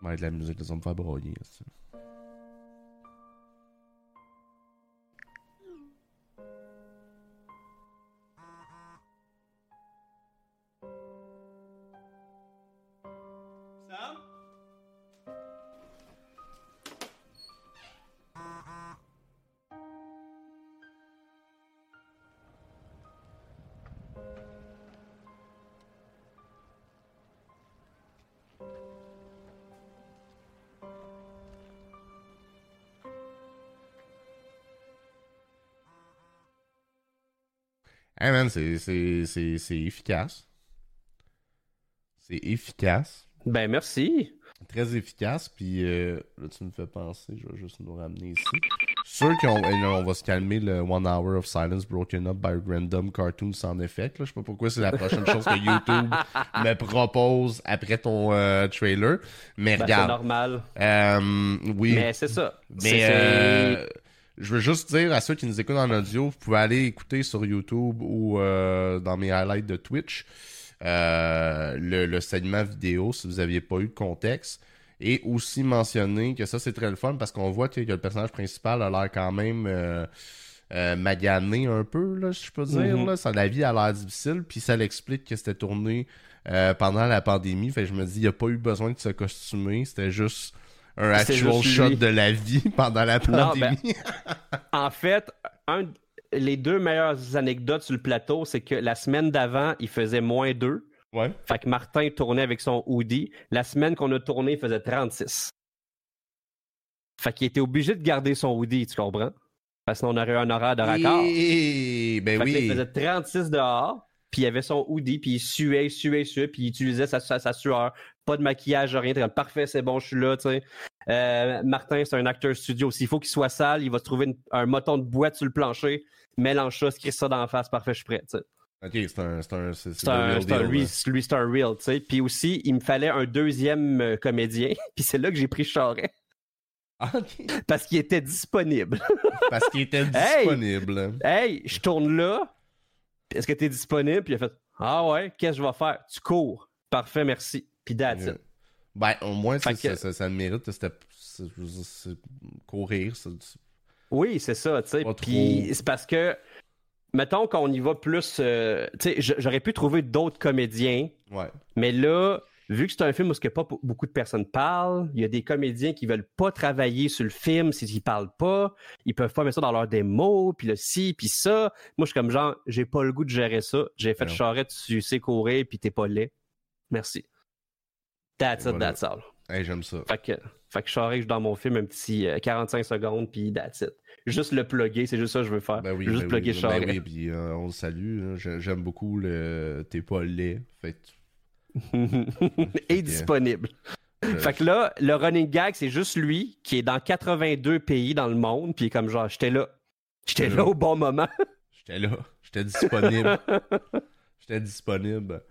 Ouais, de la musique, ça me faire broyer. Ça. Hey man, c'est efficace. C'est efficace. Ben merci. Très efficace. Puis euh, là, tu me fais penser, je vais juste nous ramener ici. Sûr qu'on on va se calmer le One Hour of Silence Broken Up by Random Cartoons sans effet. Je sais pas pourquoi c'est la prochaine chose que YouTube me propose après ton euh, trailer. Mais ben, regarde. C'est normal. Euh, oui. Mais c'est ça. Mais je veux juste dire à ceux qui nous écoutent en audio, vous pouvez aller écouter sur YouTube ou euh, dans mes highlights de Twitch euh, le, segment vidéo si vous n'aviez pas eu de contexte. Et aussi mentionner que ça c'est très le fun parce qu'on voit que le personnage principal a l'air quand même euh, magané un peu, là, je peux dire. Mm-hmm. là. Ça, la vie a l'air difficile, puis ça l'explique que c'était tourné pendant la pandémie. Fait je me dis, il n'y a pas eu besoin de se costumer, c'était juste un actual shot de la vie pendant la ben, pandémie. en fait, un, les deux meilleures anecdotes sur le plateau, c'est que la semaine d'avant, il faisait moins 2. Ouais. Fait que Martin tournait avec son hoodie. La semaine qu'on a tourné, il faisait 36. Fait qu'il était obligé de garder son hoodie, tu comprends? Parce qu'on aurait eu un horaire de raccord. Et... Ben oui. il faisait 36 dehors, puis il avait son hoodie, puis il suait, suait, suait, puis il utilisait sa, sa, sueur. Pas de maquillage, rien. Comme, parfait, c'est bon, je suis là, tu sais. Euh, Martin, c'est un acteur studio. S'il faut qu'il soit sale, il va se trouver un moton de boîte sur le plancher, mélange ça, se ça dans la face, parfait, je suis prêt, tu sais. Ok, c'est un. C'est un, c'est, un, lui, lui c'est un real, tu sais. Puis aussi, il me fallait un deuxième euh, comédien, puis c'est là que j'ai pris Charret. Parce qu'il était disponible. Parce qu'il était disponible. Hey, je tourne là. Est-ce que tu es disponible? Puis il a fait Ah ouais, qu'est-ce que je vais faire? Tu cours. Parfait, merci. Puis that's Ben, au moins, ça, ça, le mérite. C'était courir. Oui, c'est ça, tu sais. Puis c'est parce que, mettons qu'on y va plus. Euh, tu sais, j'aurais pu trouver d'autres comédiens. Ouais. Mais là, vu que c'est un film où pas beaucoup de personnes parlent, il y a des comédiens qui veulent pas travailler sur le film s'ils parlent pas, ils peuvent pas mettre ça dans leur démo, puis le ci, puis ça. Moi, je suis comme genre, j'ai pas le goût de gérer ça. J'ai fait charrette, tu sais courir, puis t'es pas laid. Merci. That's it, that's all. Hey, j'aime ça. Fait que, fait que je dans mon film un petit 45 euh, secondes, puis that's it. Juste le plugger, c'est juste ça que je veux faire. Ben oui, juste ben plugger oui, ben oui, puis euh, on le salue. J'aime beaucoup le T'es pas laid. Fait est disponible. Fait que là, le running gag, c'est juste lui qui est dans 82 pays dans le monde, puis comme genre, j'étais là. J'étais là au bon moment. J'étais là. J'étais disponible. J'étais disponible.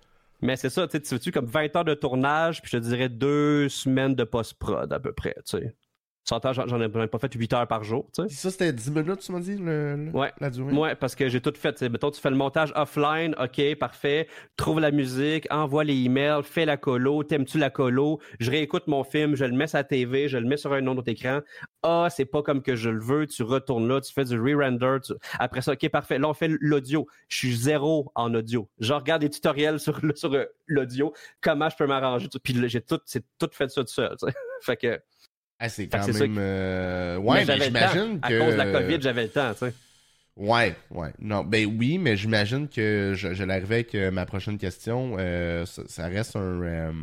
Mais c'est ça, tu sais, tu comme 20 heures de tournage, puis je te dirais deux semaines de post-prod à peu près, tu sais j'en ai pas fait 8 heures par jour. Tu sais. Ça, c'était 10 minutes, tu m'as dit, le, ouais. la durée? Ouais, parce que j'ai tout fait. Mettons, tu fais le montage offline, OK, parfait. Trouve la musique, envoie les emails, fais la colo, t'aimes-tu la colo? Je réécoute mon film, je le mets sur la TV, je le mets sur un autre écran. Ah, c'est pas comme que je le veux, tu retournes là, tu fais du re-render. Après ça, OK, parfait. Là, on fait l'audio. Je suis zéro en audio. Je regarde des tutoriels sur, sur euh, l'audio, comment je peux m'arranger. Puis j'ai tout, tout fait ça tout seul. fait que ah, c'est quand même. Euh, ouais, mais, j'imagine que. À cause de la COVID, j'avais le temps, tu sais. Ouais, ouais. Non, ben oui, mais j'imagine que je, je l'arrivais avec euh, ma prochaine question. Euh, ça, reste un,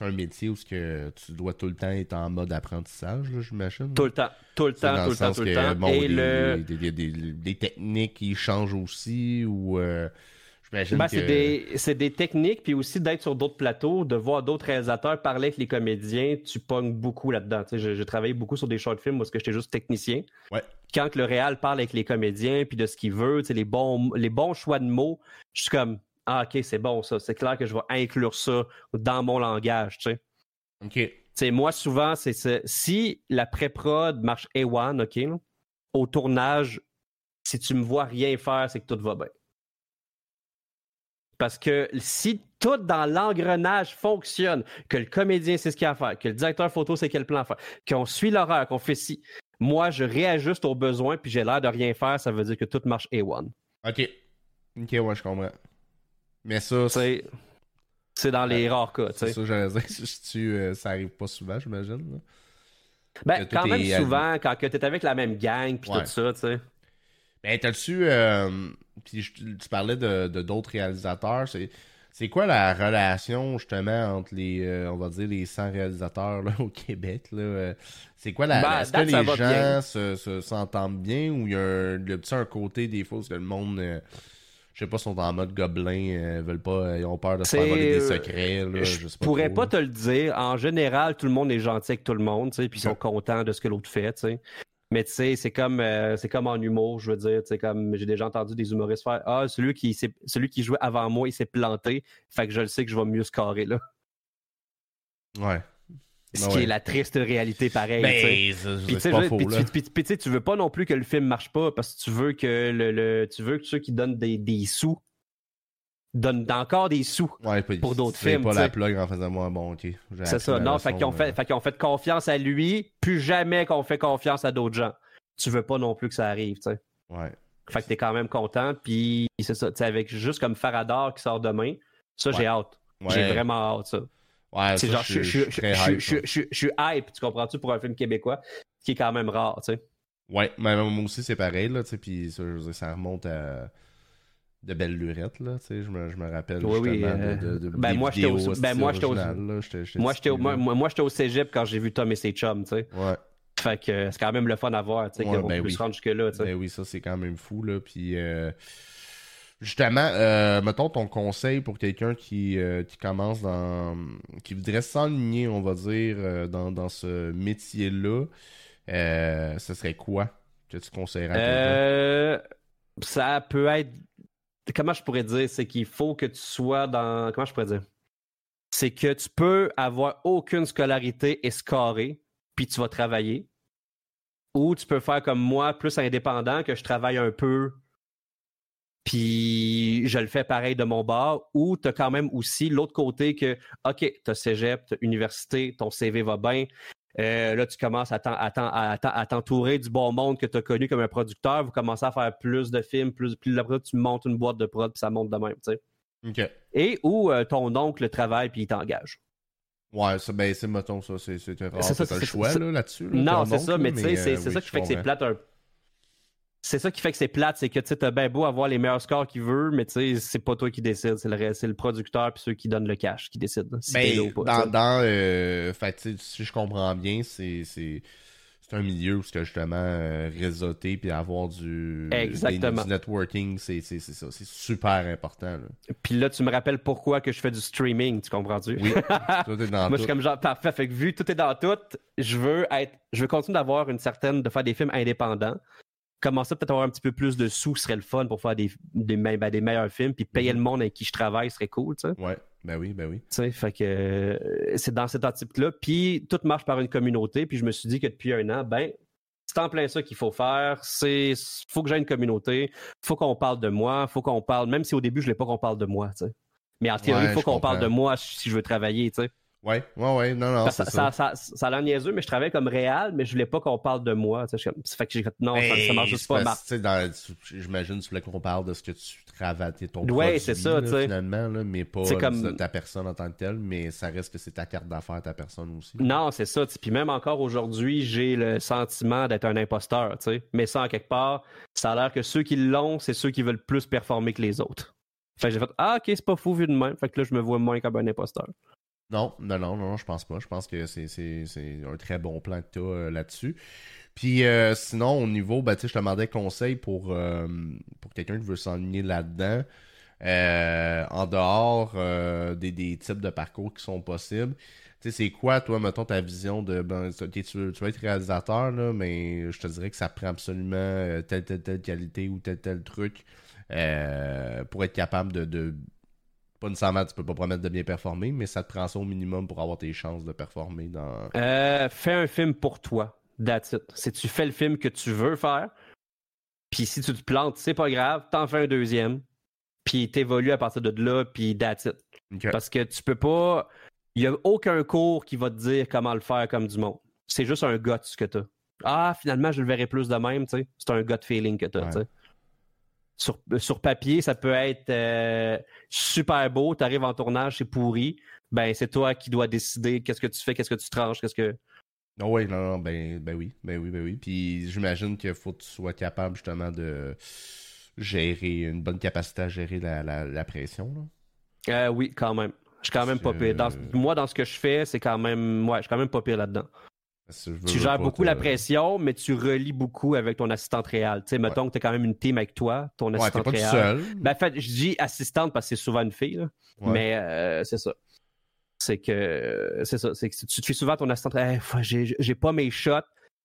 un métier où que tu dois tout le temps être en mode apprentissage, j'imagine? Tout le temps, tout le temps, tout le temps, tout le temps. Bon, Et le... des, des, des, techniques qui changent aussi ou. Ben, c'est des, techniques, puis aussi d'être sur d'autres plateaux, de voir d'autres réalisateurs parler avec les comédiens, tu pognes beaucoup là-dedans. J'ai travaillé beaucoup sur des short films parce que j'étais juste technicien. Quand le réal parle avec les comédiens, puis de ce qu'il veut, les bons, les bons choix de mots, je suis comme Ah, ok, c'est bon ça. C'est clair que je vais inclure ça dans mon langage. OK. moi, souvent, c'est si la pré-prod marche A1, OK, au tournage, si tu me vois rien faire, c'est que tout va bien. Parce que si tout dans l'engrenage fonctionne, que le comédien sait ce qu'il a à faire, que le directeur photo sait quel plan faire, qu'on suit l'horreur, qu'on fait ci, moi, je réajuste aux besoins, puis j'ai l'air de rien faire, ça veut dire que tout marche A1. OK. OK, ouais, je comprends. Mais ça, c'est... C'est dans les rares cas, tu sais. C'est ça, j'allais dire. tu, euh, ça arrive pas souvent, j'imagine. Ben, quand même souvent, quand tu es avec la même gang, puis tout ça, tu sais. Ben, t'as-tu. Euh, puis tu parlais de d'autres réalisateurs. C'est. C'est quoi la relation justement entre les, euh, on va dire les 100 réalisateurs là, au Québec là? Euh? C'est quoi la, ben, est-ce que les gens se, s'entendent bien ou il y a un, le petit un côté des fois parce que le monde, je sais pas, sont en mode gobelin, veulent pas, ils ont peur de se faire voler des secrets. Là, je, sais pas pourrais pas te le dire. En général, tout le monde est gentil avec tout le monde, tu sais, puis ils sont contents de ce que l'autre fait, tu sais. Mais tu sais, c'est comme, euh, c'est comme en humour, je veux dire. Tu sais, comme j'ai déjà entendu des humoristes faire Ah, celui qui, celui qui jouait avant moi, il s'est planté. Fait que je le sais que je vais mieux scorer là. Ouais. Ce qui est la triste réalité pareil. Ben, Puis tu tu veux pas non plus que le film marche pas parce que tu veux que le, tu veux que ceux qui donnent des, des sous donne encore des sous pour d'autres films. pas la plug en faisant moi bon ok. C'est ça. Non, fait qu'ils ont fait, fait, fait confiance à lui, plus jamais qu'on fait confiance à d'autres gens. Tu veux pas non plus que ça arrive, tu sais. Ouais. Fait que t'es quand même content. Puis c'est ça, tu sais, avec juste comme Faradar qui sort demain, ça, j'ai hâte. J'ai vraiment hâte, ça. Ouais, c'est genre, je, suis hype, tu comprends-tu, pour un film québécois, qui est quand même rare, tu sais. Ouais, mais moi aussi, c'est pareil, là, tu sais, puis ça, ça remonte à de belles lurettes, là, tu sais, je me, je me rappelle oui, justement oui, euh... de, de, ben, moi, j'étais au, ben, moi, j'étais au, moi, j'étais au, moi, moi, j'étais au cégep quand j'ai vu Tom et ses chums, tu sais. Ouais. Fait que c'est quand même le fun à voir, tu sais, ouais, qu'on ben oui. rendre jusque-là, tu sais. Ben oui, ça, c'est quand même fou, là, puis... Euh... Justement, euh, mettons ton conseil pour quelqu'un qui, euh, qui commence dans. qui voudrait s'enligner, on va dire, euh, dans, dans ce métier-là, euh, ce serait quoi que tu conseillerais à Ça peut être. Comment je pourrais dire C'est qu'il faut que tu sois dans. Comment je pourrais dire? C'est que tu peux avoir aucune scolarité et puis tu vas travailler. Ou tu peux faire comme moi, plus indépendant, que je travaille un peu puis je le fais pareil de mon bord, ou tu as quand même aussi l'autre côté que, OK, tu as cégep, tu université, ton CV va bien. Euh, là, tu commences à, t'entourer du bon monde que tu as connu comme un producteur. Vous commencez à faire plus de films, plus, puis après, tu montes une boîte de prod, puis ça monte de même, tu sais. Et où euh, ton oncle travaille, puis il t'engage? Ouais, ça, ben, c'est, mettons, ça, c'est, c'est, c'est un choix là-dessus. non, c'est ça, mais tu sais, c'est, euh, ça qui fait que c'est plate un c'est ça qui fait que c'est plate, c'est que tu as bien beau avoir les meilleurs scores qu'il veut, mais tu sais, c'est pas toi qui décide, c'est le, c'est le producteur puis ceux qui donnent le cash qui décident. Si mais dans, dans euh, fait, si je comprends bien, c'est, c'est, c'est un milieu où c'est justement euh, réseauter puis avoir du, Exactement. du networking, c'est, c'est, c'est ça, c'est super important. Là. Puis là, tu me rappelles pourquoi que je fais du streaming, tu comprends-tu? Oui, tout est dans Moi, tout. je suis comme genre, parfait, fait que vu tout est dans tout, je veux être, je veux continuer d'avoir une certaine, de faire des films indépendants commencer peut-être à avoir un petit peu plus de sous serait le fun pour faire des, des, ben, des meilleurs films, puis payer mhm. le monde avec qui je travaille serait cool, tu sais. Ouais, ben oui, ben oui. Tu sais, fait que euh, c'est dans cet type-là. Puis tout marche par une communauté, puis je me suis dit que depuis un an, ben, c'est en plein ça qu'il faut faire. C'est faut que j'aie une communauté, faut qu'on parle de moi, faut qu'on parle, même si au début je ne voulais pas qu'on parle de moi, tu sais. Mais en théorie, il faut qu'on parle de moi si je veux travailler, tu sais. Ouais, ouais, ouais, non, non. Ça, ça, ça, ça, a l'air niaiseux, mais je travaille comme réel, mais je voulais pas qu'on parle de moi. Ça fait que j'ai non, ça, marche juste pas. J'imagine que tu voulais qu'on parle de ce que tu travailles, ton ouais, c'est ça, là, finalement, là, mais pas comme... ta personne en tant que telle, mais ça reste que c'est ta carte d'affaires, ta personne aussi. Non, c'est ça. Puis même encore aujourd'hui, j'ai le sentiment d'être un imposteur, tu sais. Mais ça, en quelque part, ça a l'air que ceux qui l'ont, c'est ceux qui veulent plus performer que les autres. Fait que j'ai fait Ah, ok, c'est pas fou vu de même. Fait que là, je me vois moins comme un imposteur. Non, non, non, non, je pense pas. Je pense que c'est un très bon plan que tu as euh, là-dessus. Puis euh, sinon, au niveau, ben, je te demandais conseil pour, euh, pour quelqu'un qui veut s'enligner là-dedans. en dehors des, des, types de parcours qui sont possibles. Tu sais, c'est quoi, toi, mettons, ta vision de. Ben, tu, tu, veux être réalisateur, là, mais je te dirais que ça prend absolument telle, telle, telle qualité ou tel, tel truc pour être capable de pas nécessairement, tu peux pas promettre de bien performer, mais ça te prend ça au minimum pour avoir tes chances de performer dans. Euh, fais un film pour toi. That's it. Si tu fais le film que tu veux faire, puis si tu te plantes, c'est pas grave, t'en fais un deuxième, puis t'évolues à partir de là, puis that's it. Parce que tu peux pas. Il y a aucun cours qui va te dire comment le faire comme du monde. C'est juste un gut que t'as. Ah, finalement, je le verrai plus de même, tu sais. C'est un gut feeling que t'as, tu sais sur, sur papier, ça peut être euh, super beau, tu arrives en tournage, c'est pourri. Ben, c'est toi qui dois décider qu'est-ce que tu fais, qu'est-ce que tu tranches, qu'est-ce que. Non, oui, non, non, ben, ben oui, ben oui, ben oui. Puis j'imagine qu'il faut que tu sois capable justement de gérer, une bonne capacité à gérer la, la, pression. Là. Euh, oui, quand même. Je suis quand même pas pire. moi, dans ce que je fais, c'est quand même. Ouais, je suis quand même pas pire là-dedans tu gères beaucoup la pression, mais tu relis beaucoup avec ton assistante réelle. Tu sais, mettons que tu as quand même une team avec toi, ton assistante ouais, pas seul. Ben, en fait, je dis assistante parce que c'est souvent une fille, mais euh, c'est ça. C'est que c'est ça. C'est que tu te fais souvent ton assistante hey, j'ai pas mes shots.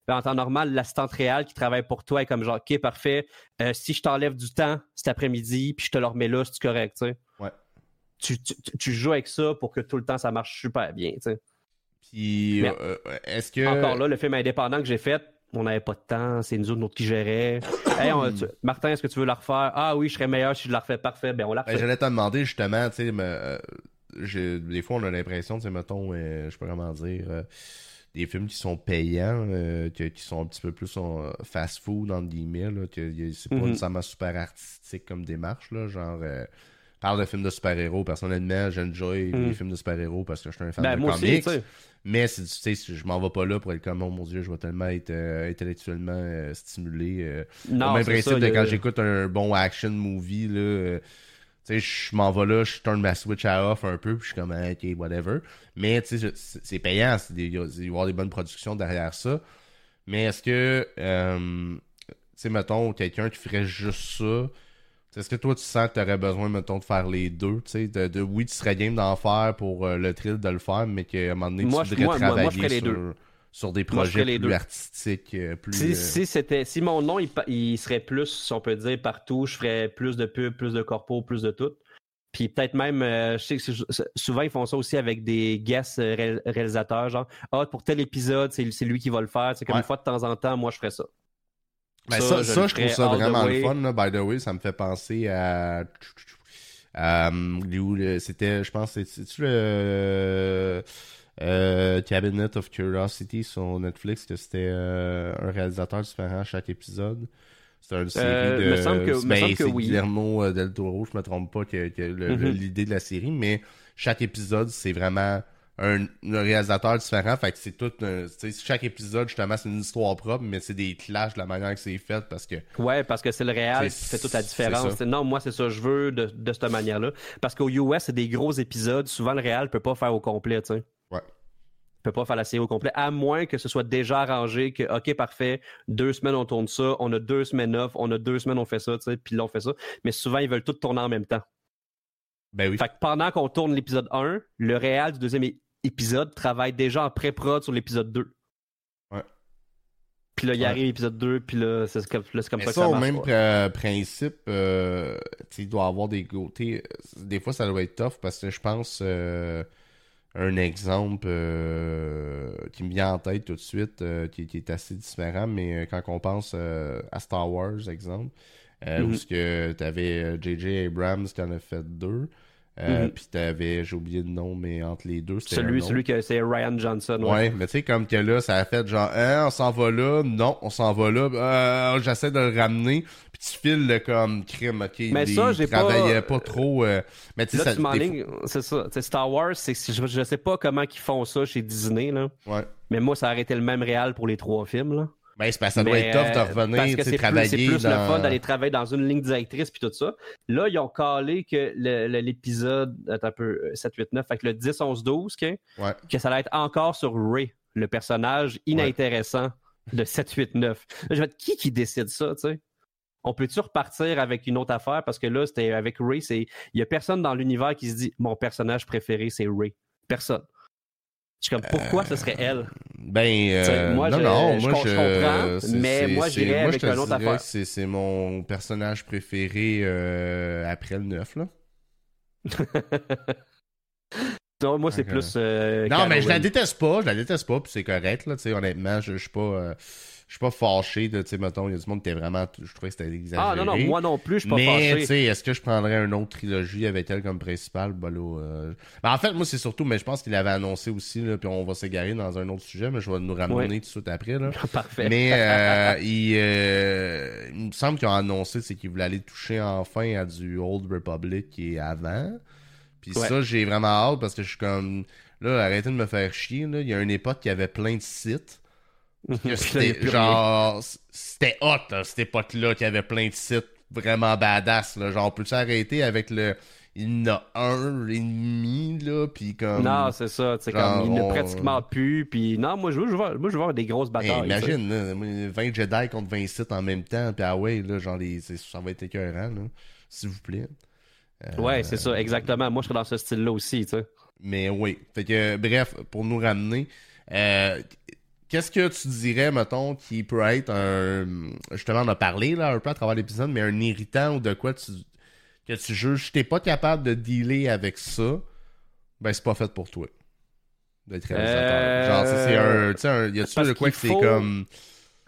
Ben, en temps normal, l'assistante réelle qui travaille pour toi est comme genre, OK, parfait. Euh, si je t'enlève du temps cet après-midi, puis je te le remets là, c'est correct, tu sais. Ouais. Tu, tu, tu, joues avec ça pour que tout le temps ça marche super bien, tu sais. Puis, euh, euh, est-ce que. Encore là, le film indépendant que j'ai fait, on n'avait pas de temps, c'est nous autres qui gérait. hey, Martin, est-ce que tu veux la refaire? Ah oui, je serais meilleur si je la refais. Parfait, ben on la ben, refait. J'allais te demander justement, tu sais, euh, des fois on a l'impression, tu sais, mettons, je sais pas comment dire, des films qui sont payants, euh, qui sont un petit peu plus fast-food, dans guillemets, là, que c'est pas mm-hmm. nécessairement super artistique comme démarche, là, genre... Euh, parle de films de super-héros. Personnellement, j'enjoy mm. les films de super-héros parce que je suis un fan ben, de comics. mais tu sais, je m'en vais pas là pour être comme, oh mon dieu, je vais tellement être euh, intellectuellement stimulé. non, même principe de quand j'écoute un bon action movie, là tu sais, je m'en vais là, je turn ma switch à off un peu, puis je suis comme, ah, ok, whatever. Mais, tu sais, c'est payant, il va y avoir des bonnes productions derrière ça. Mais est-ce que, euh, tu sais, mettons, quelqu'un qui ferait juste ça, est-ce que toi, tu sens que tu aurais besoin, mettons, de faire les deux, tu sais, de, oui, tu serais game d'en faire pour euh, le thrill de le faire, mais qu'à un moment donné, tu voudrais travailler les sur... Deux sur des projets plus artistiques, euh, plus. Si, si c'était, si mon nom il, serait plus, si on peut dire partout, je ferais plus de pubs, plus de corpo, plus de tout. Puis peut-être même, euh, je sais que souvent ils font ça aussi avec des guests euh, réalisateurs, genre ah pour tel épisode c'est lui qui va le faire. C'est comme une fois de temps en temps, moi je ferais ça. Ben, ça, ça, je, trouve ça vraiment le fun. Là, by the way, ça me fait penser à. c'était, je pense, c'est-tu le euh, Cabinet of Curiosity sur Netflix, que c'était euh, un réalisateur différent à chaque épisode. C'est une série euh, de. Me semble que, ben, c'est Guillermo del Toro, je me trompe pas, que, mm-hmm. l'idée de la série, mais chaque épisode, c'est vraiment un, réalisateur différent. Fait que c'est tout. chaque épisode, justement, c'est une histoire propre, mais c'est des clashs de la manière que c'est fait parce que. Ouais, parce que c'est le réel qui fait toute la différence. Non, moi, c'est ça, je veux de, de cette manière-là. Parce qu'au US, c'est des gros épisodes. Souvent, le réel peut pas faire au complet, tu sais. Ouais. peut pas faire la série au complet, à moins que ce soit déjà arrangé, que, OK, parfait, deux semaines on tourne ça, on a deux semaines off, on a deux semaines on fait ça, tu sais, puis là on fait ça. Mais souvent, ils veulent tout tourner en même temps. Ben oui. Fait que pendant qu'on tourne l'épisode 1, le réel du deuxième épisode travaille déjà en pré-prod sur l'épisode 2. Ouais. Puis là, il arrive l'épisode 2, puis là, c'est comme, ça, que ça, au même principe, euh, il doit avoir des côtés. Des fois, ça doit être tough parce que je pense. Euh, un exemple euh, qui me vient en tête tout de suite, euh, qui, est assez différent, mais euh, quand on pense à Star Wars, exemple, où mm-hmm. que tu avais J.J. Abrams qui en a fait deux, euh, mm-hmm. Puis t'avais, j'ai oublié le nom, mais entre les deux, c'était. Celui, celui que c'est Ryan Johnson. Ouais, ouais mais tu sais, comme que là, ça a fait genre, hein, on s'en va là, non, on s'en va là, euh, j'essaie de le ramener, puis tu files le comme crime, ok? Mais ça, j'ai pas. pas trop. Euh, mais tu sais, ça. c'est ça. T'sais, Star Wars, c'est je, je sais pas comment ils font ça chez Disney, là. Ouais. Mais moi, ça a arrêté le même réal pour les trois films, là. Ben, c'est ça doit être tough de revenir, parce que travailler. C'est plus, le fun d'aller travailler dans une ligne directrice puis tout ça. Là, ils ont calé que l'épisode, un peu, 7, 8, 9, fait que le 10, 11, 12, que, que ça allait être encore sur Ray, le personnage inintéressant de 7, 8, 9. Là, je vais être qui qui décide ça, tu sais? On peut-tu repartir avec une autre affaire? Parce que là, c'était avec Ray. Il y a personne dans l'univers qui se dit mon personnage préféré, c'est Ray. Personne. Je suis comme, pourquoi ce serait elle? Ben, euh, moi, non, je, non, moi, je, comprends, mais moi, j'irais avec un autre affaire. C'est mon personnage préféré euh, après le 9, là. non, moi, c'est plus. Euh, non, mais je la déteste pas, je la déteste pas, puis c'est correct, là, tu sais, honnêtement, je, je suis pas je suis pas fâché de, tu sais, mettons, il y a du monde qui était vraiment, je trouvais que c'était exagéré. Ah non, non, moi non plus, je suis pas fâché. Mais, tu sais, est-ce que je prendrais une autre trilogie avec elle comme principale? Ben en fait, moi, c'est surtout, mais je pense qu'il avait annoncé aussi, là, puis on va s'égarer dans un autre sujet, mais je vais nous ramener tout de suite après, là. Parfait. Mais, euh, il, euh, il, me semble qu'ils ont annoncé, c'est qu'ils voulaient aller toucher enfin à du Old Republic qui est avant. Puis ça, j'ai vraiment hâte parce que je suis comme, là, arrêtez de me faire chier, là. Il y a une époque qui avait plein de sites c'était genre, c'était hot, là, cette époque-là, qu'il y avait plein de sites vraiment badass, là. Genre, peut-tu arrêter avec le. Il en a un et demi, là, puis comme. Non, c'est ça, tu sais, comme, il n'a pratiquement plus, puis non, moi, je veux, je veux, moi, je veux voir des grosses batailles. imagine, là, 20 Jedi contre 20 sites en même temps, puis ah ouais, là, genre, les, ça va être écœurant, là, s'il vous plaît. Euh, ouais, c'est ça, exactement. Moi, je serais dans ce style-là aussi, tu sais. Mais oui. Fait que, bref, pour nous ramener, euh, Qu'est-ce que tu dirais, mettons, qui peut être un. Justement, on a parlé là, un peu à travers l'épisode, mais un irritant ou de quoi tu, que tu juges, t'es pas capable de dealer avec ça, ben c'est pas fait pour toi. D'être réalisateur. Genre, c'est un. Tu sais, y a-tu de quoi que c'est comme.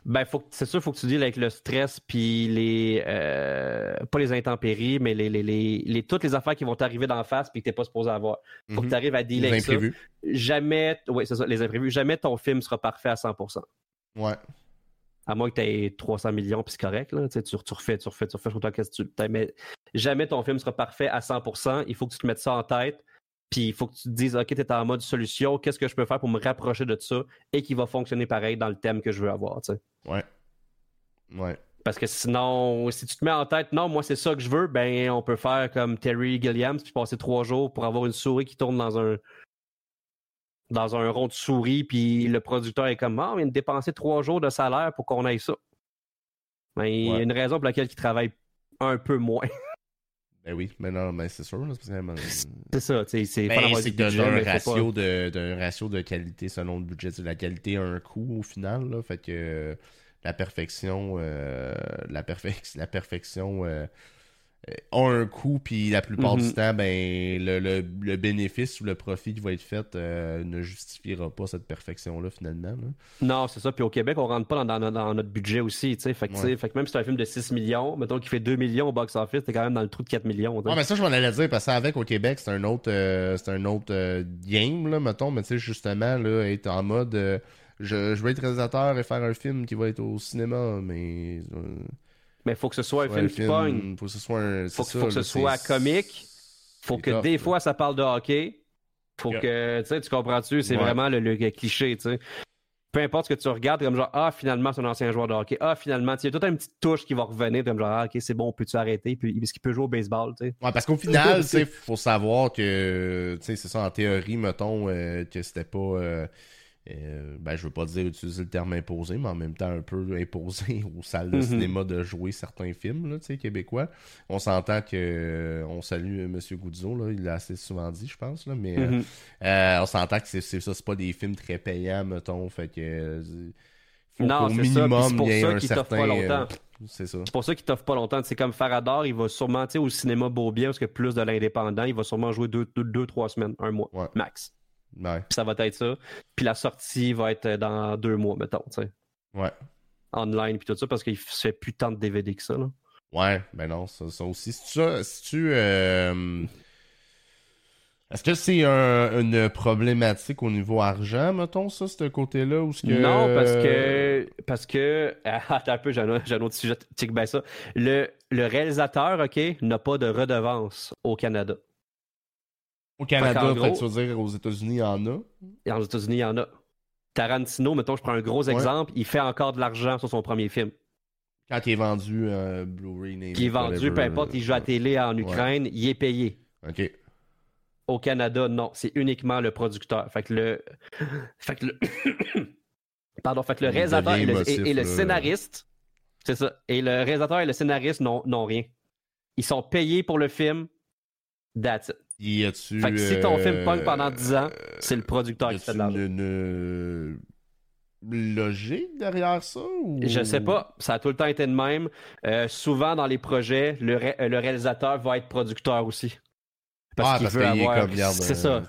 Ben, c'est sûr, il faut que tu deals avec le stress, puis les. Euh, pas les intempéries, mais les, les, les, toutes les affaires qui vont t'arriver d'en face, puis que tu n'es pas supposé avoir. Il faut que mhm. tu arrives à dealer avec ça. Jamais. Oui, c'est ça, les imprévus. Jamais ton film sera parfait à 100%. Ouais. À moins que tu aies 300 millions, puis c'est correct. Là. Tu, tu, refais, tu refais, tu refais. Toi, que tu... Mais jamais ton film sera parfait à 100%. Il faut que tu te mettes ça en tête. Puis il faut que tu te dises, OK, tu es en mode solution, qu'est-ce que je peux faire pour me rapprocher de ça et qui va fonctionner pareil dans le thème que je veux avoir. Tu sais? Ouais. Ouais. Parce que sinon, si tu te mets en tête, non, moi c'est ça que je veux, ben on peut faire comme Terry Gilliams puis passer trois jours pour avoir une souris qui tourne dans un dans un rond de souris, puis le producteur est comme, ah, on vient de dépenser trois jours de salaire pour qu'on ait ça. Ben, il y a une raison pour laquelle il travaille un peu moins. Ben oui, mais non, mais c'est sûr. C'est ça, c'est c'est ben, un ratio de, ratio de qualité selon le budget. La qualité a un coût au final, là, fait que la perfection, euh, la, la perfection euh, a un coût, puis la plupart du mhm. temps, ben, le, bénéfice ou le profit qui va être fait euh, ne justifiera pas cette perfection-là, finalement. Non, c'est ça. Puis au Québec, on rentre pas dans, notre budget aussi. Fait que, fait que même si c'est un film de 6 millions, mettons qu'il fait 2 millions au box-office, t'es quand même dans le trou de 4 millions. Mais ça, je m'en allais dire, parce qu'avec au Québec, c'est un autre, euh, c'est un autre euh, game, là, mettons. Mais tu sais, justement, là, être en mode. je, je veux être réalisateur et faire un film qui va être au cinéma, mais. Mais il faut que ce soit un film qui pogne. Faut que ce soit un. Faut, faut que ce soit comique. Faut que des fois ça parle de hockey. Faut que. Tu sais, tu comprends-tu? C'est vraiment le, cliché, tu sais. Peu importe ce que tu regardes, comme genre, ah, finalement, c'est un ancien joueur de hockey. Ah, finalement, il y a toute une petite touche qui va revenir, comme genre, ah, ok, c'est bon, peux-tu arrêter? Puis, parce qu'il peut jouer au baseball, tu sais. Ouais, parce qu'au final, tu sais, faut savoir que, tu sais, c'est ça, en théorie, mettons, euh, que c'était pas. Euh, euh, ben, je veux pas dire utiliser le terme imposé, mais en même temps un peu imposé aux salles de mhm. cinéma de jouer certains films là, québécois. On s'entend que on salue M. Goudzo, là, il l'a assez souvent dit, je pense, là, mais mhm. euh, on s'entend que c'est ça, c'est pas des films très payants, mettons. Fait que faut non, c'est minimum c'est pour ça qu'il t'offre pas longtemps. C'est ça. C'est pour ça qu'il t'offre pas longtemps. C'est comme Faradar, il va sûrement, au cinéma Beaubien, parce que plus de l'indépendant, il va sûrement jouer deux, deux, trois semaines, un mois, max. Ça va être ça. Puis la sortie va être dans deux mois, mettons, tu sais. Ouais. Online, puis tout ça, parce qu'il fait plus tant de DVD que ça, là. Ouais, ben non, ça, aussi. Si tu. Si tu euh, Est-ce que c'est une problématique au niveau argent, mettons, ça, ce côté-là? Ou que... Non, parce que. Parce que. Attends un peu, j'ai un, autre sujet. Ben ça. Le, le réalisateur, OK, n'a pas de redevance au Canada. Au Canada, fait, tu veux dire aux États-Unis, il y en a? Et aux États-Unis, il y en a. Tarantino, mettons, je prends un gros exemple, il fait encore de l'argent sur son premier film. Quand il est vendu euh, Blu-ray, Qui est vendu, peu importe, il joue à télé en Ukraine, il est payé. OK. Au Canada, non, c'est uniquement le producteur. Fait que le. fait que le. Pardon, fait que le réalisateur et le, et le scénariste. C'est ça. Et le réalisateur et le scénariste n'ont rien. Ils sont payés pour le film. That's it. Y a-tu, fait que si ton film pogne pendant 10 ans, c'est le producteur qui fait de l'argent. Une, une logique derrière ça ou... Je sais pas. Ça a tout le temps été de même. Euh, souvent dans les projets, le, le, réalisateur va être producteur aussi. Parce ah, qu'il veut avoir. C'est ça.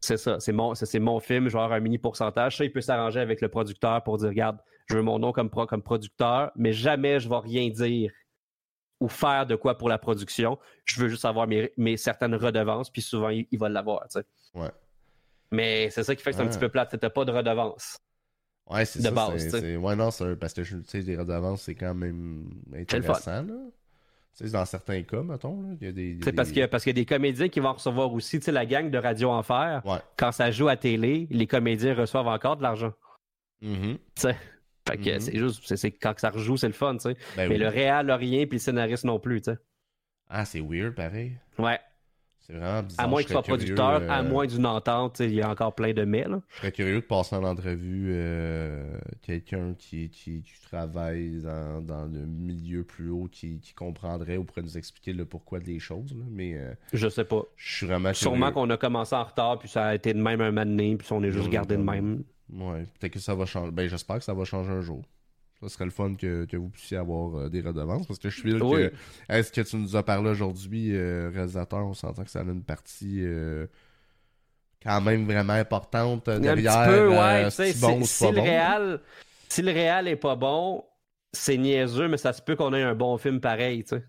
C'est ça. C'est mon, mon film. Je vais avoir un mini pourcentage. Ça, il peut s'arranger avec le producteur pour dire regarde, je veux mon nom comme, comme producteur, mais jamais je vais rien dire ou faire de quoi pour la production. Je veux juste avoir mes, certaines redevances, puis souvent, il, va l'avoir. Ouais. Mais c'est ça qui fait que c'est un petit peu plate. C'était pas de redevance. Ouais, c'est ça. Base, ouais, non, parce que tu sais, les redevances, c'est quand même intéressant. Là. Tu sais, dans certains cas, mettons, il y a des. C'est parce qu'il y, a, parce qu'il y a des comédiens qui vont recevoir aussi, tu sais, la gang de Radio Enfer. Quand ça joue à télé, les comédiens reçoivent encore de l'argent. Mm-hmm. Fait que mm-hmm. c'est juste, c'est, quand ça rejoue, c'est le fun, tu sais. Ben mais le réal a rien, puis le scénariste non plus, tu sais. Ah, c'est weird, pareil. Ouais. C'est vraiment bizarre. À moins qu'il soit producteur, à euh, moins d'une entente, il y a encore plein de mais, là. Je serais curieux de passer en entrevue euh, quelqu'un qui, qui, qui, travaille dans, dans, le milieu plus haut, qui, qui, comprendrait ou pourrait nous expliquer le pourquoi des choses, là. Mais. Euh, je sais pas. Je suis vraiment Sûrement qu'on a commencé en retard, puis ça a été de même un moment puis on est juste gardé de même. Ouais, peut-être que ça va changer. Ben, j'espère que ça va changer un jour. Ça serait le fun que, que vous puissiez avoir euh, des redevances parce que je suis sûr que. Est-ce que tu nous as parlé aujourd'hui, euh, réalisateur On s'entend que ça a une partie euh, quand même vraiment importante derrière. Un petit peu, ouais. si, bon, si, le réal, si le réel est pas bon, c'est niaiseux, mais ça se peut qu'on ait un bon film pareil, tu sais.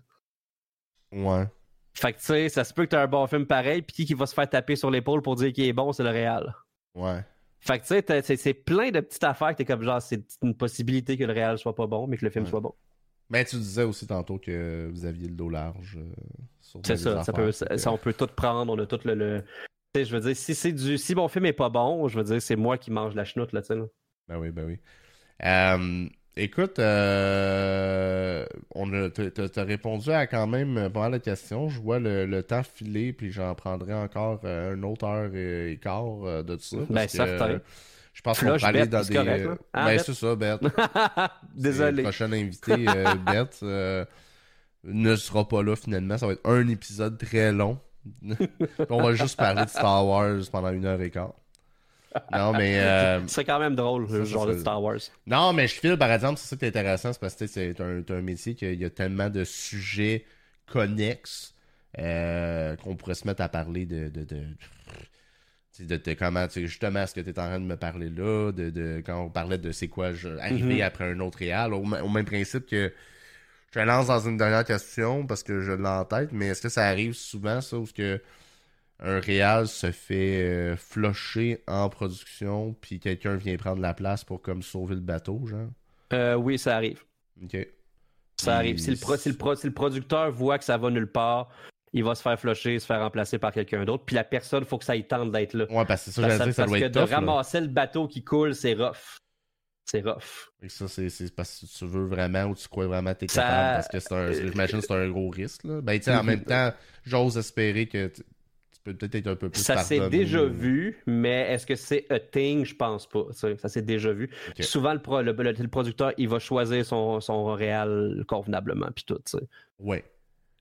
Ouais. Fait que, tu sais, ça se peut que tu aies un bon film pareil, puis qui, qui va se faire taper sur l'épaule pour dire qu'il est bon, c'est le réel. Ouais. Fait que, tu sais, c'est plein de petites affaires que t'es comme genre, c'est une possibilité que le réel soit pas bon, mais que le film soit bon. Mais tu disais aussi tantôt que vous aviez le dos large. Euh, c'est ça, ça, peut, ça, on peut tout prendre, on a tout le. le... Je veux dire, si c'est du. Si mon film est pas bon, je veux dire, c'est moi qui mange la chenoute, là, tu sais. Ben oui, ben oui. Euh, écoute, euh, on t'as répondu à quand même pas mal de questions. Je vois le, temps filer, puis j'en prendrai encore euh, une autre heure et, quart de ça. Ben, certain. Je pense qu'on va aller dans des. Correct, hein? ben, c'est ça, Beth. Désolé. Le prochain invité, Beth, ne sera pas là finalement. Ça va être un épisode très long. on va juste parler de Star Wars pendant une heure et quart. Non, mais. Euh, c'est quand même drôle, le genre de Star Wars. Non, mais je file, par exemple, c'est ça qui est intéressant, c'est parce que c'est un, un, métier qu'il y a tellement de sujets connexes euh, qu'on pourrait se mettre à parler de. de, de, de, comment, justement, ce que tu es en train de me parler là, de, de quand on parlait de c'est quoi je, arriver mm-hmm. après un autre réal, au, même principe que je lance dans une dernière question parce que je l'ai en tête, mais est-ce que ça arrive souvent, ça, ou que un réal se fait euh, flusher en production, puis quelqu'un vient prendre la place pour comme sauver le bateau, genre? Euh, oui, ça arrive. Ok. Ça arrive. Si le, le, producteur voit que ça va nulle part, il va se faire flusher, se faire remplacer par quelqu'un d'autre. Puis la personne, il faut que ça y tente d'être là. Ouais, parce que ça, ça, ça, parce que de ramasser le bateau qui coule, c'est rough. C'est rough. Et ça, c'est parce que tu veux vraiment ou tu crois vraiment que t'es capable. Parce que c'est un, j'imagine que c'est un gros risque. Là. Ben, tu sais, en même temps, j'ose espérer que peut-être un peu plus Ça s'est déjà vu, mais est-ce que c'est a thing? Je pense pas. Ça s'est déjà vu. Souvent, le, le, producteur, il va choisir son, son réal convenablement, puis tout. Ouais.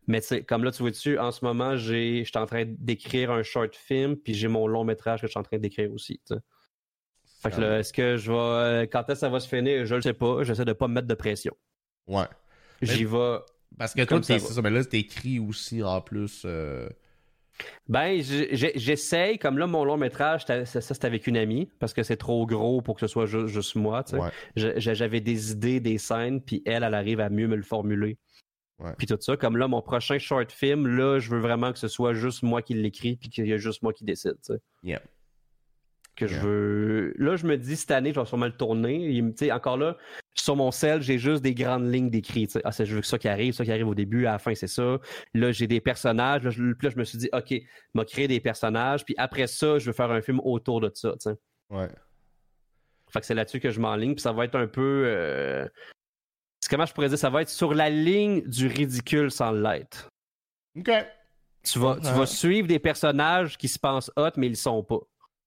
Mais comme là, tu vois dessus, en ce moment, je suis en train d'écrire un short film, puis j'ai mon long métrage que je suis en train d'écrire aussi. Fait que là, est-ce que je vais. Quand est-ce que ça va se finir? Je le sais pas. J'essaie de pas me mettre de pression. Ouais. J'y vais. Parce que toi, c'est ça, mais là, t'écris aussi en plus. Euh, ben, j'essaye. Comme là, mon long métrage, ça, c'était avec une amie parce que c'est trop gros pour que ce soit juste, moi. J'avais des idées, des scènes, puis elle, elle arrive à mieux me le formuler. Puis tout ça. Comme là, mon prochain short film, là, je veux vraiment que ce soit juste moi qui l'écris, puis qu'il y a juste moi qui décide. Yeah que je veux. Là, je me dis cette année, je vais sûrement le tourner. encore là, sur mon sel, j'ai juste des grandes lignes d'écrit. Ah, c'est je veux que ça qui arrive, ça qui arrive au début, à la fin, c'est ça. Là, j'ai des personnages. Là je, je me suis dit, OK, m'a créé des personnages. Puis après ça, je veux faire un film autour de ça. Ouais. Fait que c'est là-dessus que je m'enligne. Puis ça va être un peu. Euh... Comment je pourrais dire? Ça va être sur la ligne du ridicule sans l'être. OK. Tu vas, tu vas suivre des personnages qui se pensent hot, mais ils sont pas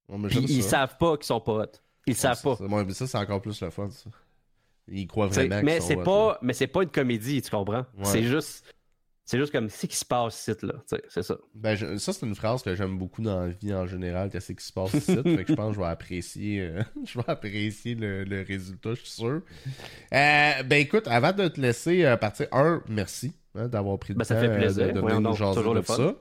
ils savent pas qu'ils sont pas hot. Ils savent pas. mais ça, c'est encore plus le fun, ça. Ils croient vraiment mais c'est pas Mais c'est pas une comédie, tu comprends? C'est juste... C'est juste comme ce qui se passe ici, là. C'est ça. Ben, ça, c'est une phrase que j'aime beaucoup dans la vie en général, qu'est-ce qui se passe ici. fait que je pense que je vais apprécier, euh, je vais apprécier le, le, résultat, je suis sûr. Euh, ben, écoute, avant de te laisser euh, partir, un, merci hein, d'avoir pris le ben, temps ça fait plaisir. de, de venir nous jaser de ça.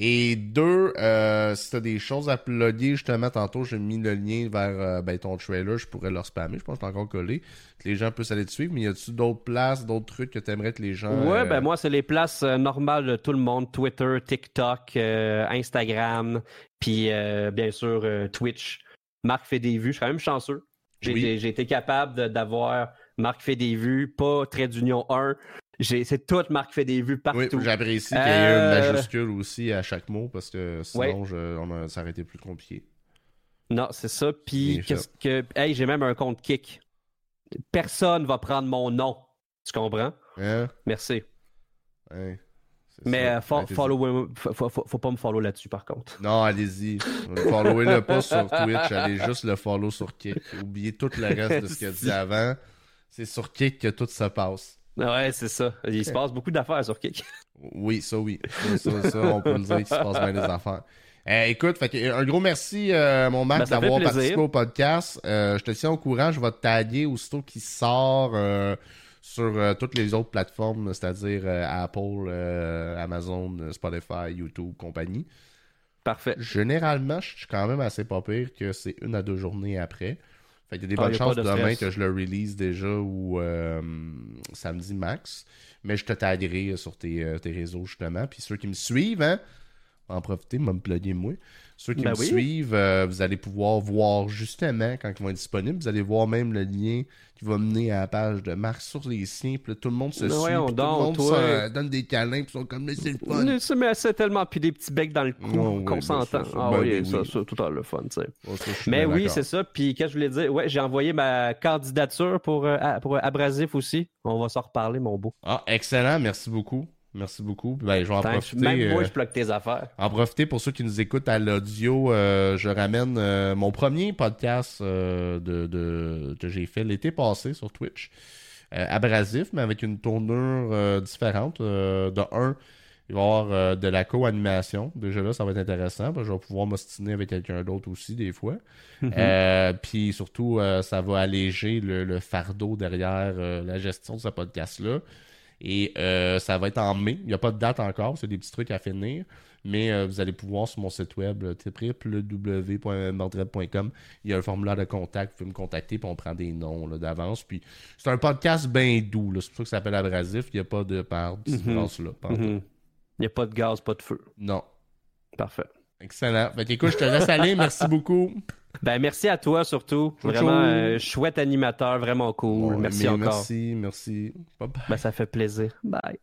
Et deux, euh, si t'as des choses à plugger, justement, tantôt, j'ai mis le lien vers euh, ben, ton trailer, je pourrais leur spammer, je pense que c'est encore collé, que les gens peuvent aller te suivre, mais y a-tu d'autres places, d'autres trucs que t'aimerais que les gens... Ouais, ben euh, moi, c'est les places euh, normales de tout le monde, Twitter, TikTok, Instagram, puis bien sûr Twitch. Marc fait des vues, je suis quand même chanceux. J'ai été capable d'avoir Marc fait des vues, pas trait d'union 1, c'est toute Marc fait des vues partout. Oui, j'apprécie qu'il y ait une euh, majuscule aussi à chaque mot parce que sinon, ça aurait été plus compliqué. Non, c'est ça. Puis, qu'est-ce que. Hey, j'ai même un compte kick. Personne va prendre mon nom. Tu comprends? Hein? Merci. Ouais. Mais euh, faut, faut, pas me follow là-dessus, par contre. Non, allez-y. Followez-le pas sur Twitch. Allez juste le follow sur Kick. Oubliez tout le reste de ce qu'il a dit avant. C'est sur Kick que tout se passe. Ouais, c'est ça. Il se passe beaucoup d'affaires sur Kick. Oui, ça oui. Ça, ça, on peut le dire qu'il se passe bien des affaires. Euh, écoute, un gros merci, euh, mon Mac, ben, d'avoir participé au podcast. Euh, je te tiens au courant. Je vais te taguer aussitôt qu'il sort sur toutes les autres plateformes, c'est-à-dire Apple, Amazon, Spotify, YouTube, compagnie. Parfait. Généralement, je suis quand même assez pas pire que c'est une à deux journées après. Fait qu'il y a des ah, bonnes chances demain que je le release déjà ou samedi max. Mais je te taguerai sur tes, tes réseaux justement. Puis ceux qui me suivent, hein, en profiter, me plugger moi. Ceux qui ben me suivent, euh, vous allez pouvoir voir justement quand ils vont être disponibles. Vous allez voir même le lien qui va mener à la page de Marc sur les siens. tout le monde se ben suit. tout le monde donne des câlins. Puis sont comme, c'est le fun. Mais c'est tellement. Puis des petits becs dans le cou qu'on s'entend. Ah ben oui, ça, ça, tout à le fun, tu sais. mais oui, c'est ça. Puis qu'est-ce que je voulais dire? Ouais, j'ai envoyé ma candidature pour, euh, pour Abrasif aussi. On va s'en reparler, mon beau. Ah, excellent. Merci beaucoup. Merci beaucoup. Ben, je vais en profiter. Même moi, euh, je bloque tes affaires. En profiter pour ceux qui nous écoutent à l'audio. Euh, je ramène euh, mon premier podcast de, que j'ai fait l'été passé sur Twitch. abrasif, mais avec une tournure différente. de un, il va y avoir de la co-animation. Déjà là, ça va être intéressant. je vais pouvoir m'ostiner avec quelqu'un d'autre aussi, des fois. Mhm. puis surtout, ça va alléger le fardeau derrière la gestion de ce podcast-là. Et euh, ça va être en mai. Il n'y a pas de date encore, c'est des petits trucs à finir. Mais euh, vous allez pouvoir sur mon site web www.mordred.com. Il y a un formulaire de contact. Vous pouvez me contacter puis on prend des noms d'avance. Puis c'est un podcast bien doux. C'est pour ça que ça s'appelle Abrasif. Il n'y a pas de part de mm là. Il n'y a pas de gaz, pas de feu. Non. Parfait. Excellent. Fait écoute, je te laisse aller. Merci beaucoup. Ben, merci à toi surtout. Vraiment un chouette animateur, vraiment cool. merci encore. Merci, merci. Ben, ça fait plaisir. Bye.